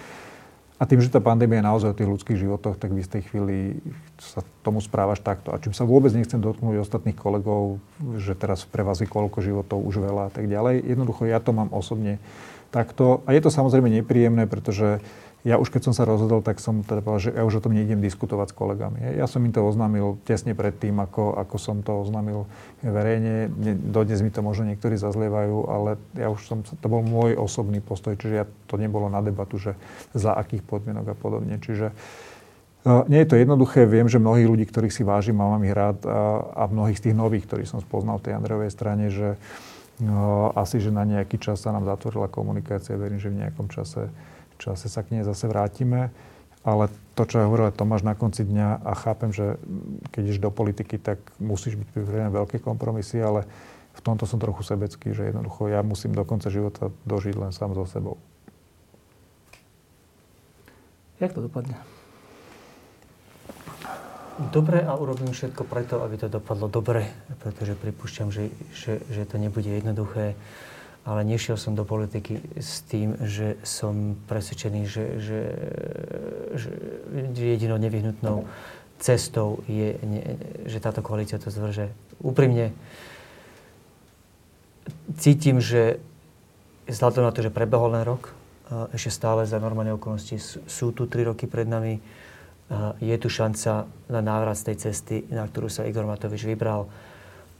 A tým, že tá pandémia je naozaj o tých ľudských životoch, tak v istej chvíli sa tomu správaš takto. A čím sa vôbec nechcem dotknúť ostatných kolegov, že teraz pre vás je koľko životov už veľa a tak ďalej. Jednoducho ja to mám osobne takto. A je to samozrejme nepríjemné, pretože ja už keď som sa rozhodol, tak som teda povedal, že ja už o tom nejdem diskutovať s kolegami. Ja som im to oznámil tesne pred tým, ako, ako som to oznámil verejne. Dodnes mi to možno niektorí zazlievajú, ale ja už som, to bol môj osobný postoj, čiže ja, to nebolo na debatu, že za akých podmienok a podobne. Čiže no, nie je to jednoduché. Viem, že mnohých ľudí, ktorých si vážim, mám ich rád a, a mnohých z tých nových, ktorých som spoznal v tej Andrejovej strane, že no, asi, že na nejaký čas sa nám zatvorila komunikácia. Verím, že v nejakom čase čase sa k nej zase vrátime. Ale to, čo hovoril Tomáš na konci dňa, a chápem, že keď ideš do politiky, tak musíš byť pripravený veľké kompromisy, ale v tomto som trochu sebecký, že jednoducho ja musím do konca života dožiť len sám so sebou.
Jak to dopadne?
Dobre a urobím všetko preto, aby to dopadlo dobre, pretože pripúšťam, že, že, že to nebude jednoduché ale nešiel som do politiky s tým, že som presvedčený, že, že, že jedinou nevyhnutnou cestou je, že táto koalícia to zvrže. Úprimne cítim, že vzhľadom na to, že prebehol len rok, ešte stále za normálne okolnosti sú tu tri roky pred nami, je tu šanca na návrat z tej cesty, na ktorú sa Igor Matovič vybral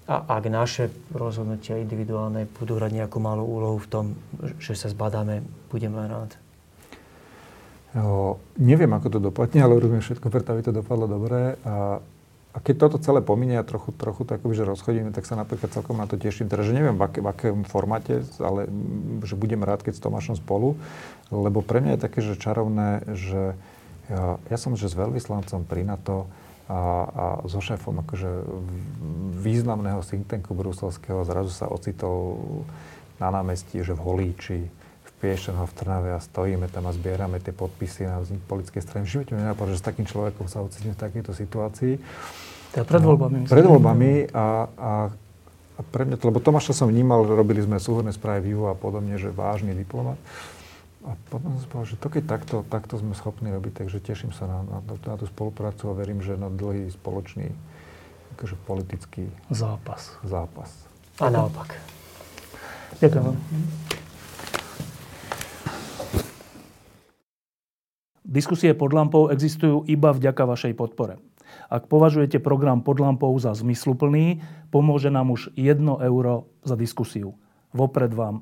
a ak naše rozhodnutia individuálne budú hrať nejakú malú úlohu v tom, že sa zbadáme, budem len rád.
Jo, neviem, ako to dopadne, ale urobím všetko preto, aby to dopadlo dobre. A, a keď toto celé pominie a trochu, trochu tak že rozchodíme, tak sa napríklad celkom na to teším. Teda, že neviem, v, aké, v akém formáte, ale že budem rád, keď s Tomášom spolu. Lebo pre mňa je také, že čarovné, že ja, ja som že s veľvyslancom pri NATO, a, a so šéfom akože významného think tanku bruselského zrazu sa ocitol na námestí, že v Holíči, v Piešenho, v Trnave a stojíme tam a zbierame tie podpisy na vznik politickej strany. V živote mi nenapadlo, že s takým človekom sa ocitím v takejto situácii.
Teda pred voľbami.
No, pred voľbami a, a, a pre mňa to, lebo Tomáša som vnímal, robili sme súhodné správy vývoja a podobne, že vážny diplomat. A potom som povedal, že to keď takto, takto sme schopní robiť, takže teším sa na, na, na tú spoluprácu a verím, že na dlhý spoločný akože politický
zápas.
zápas.
A naopak.
Ďakujem Diskusie pod lampou existujú iba vďaka vašej podpore. Ak považujete program pod lampou za zmysluplný, pomôže nám už 1 euro za diskusiu. Vopred vám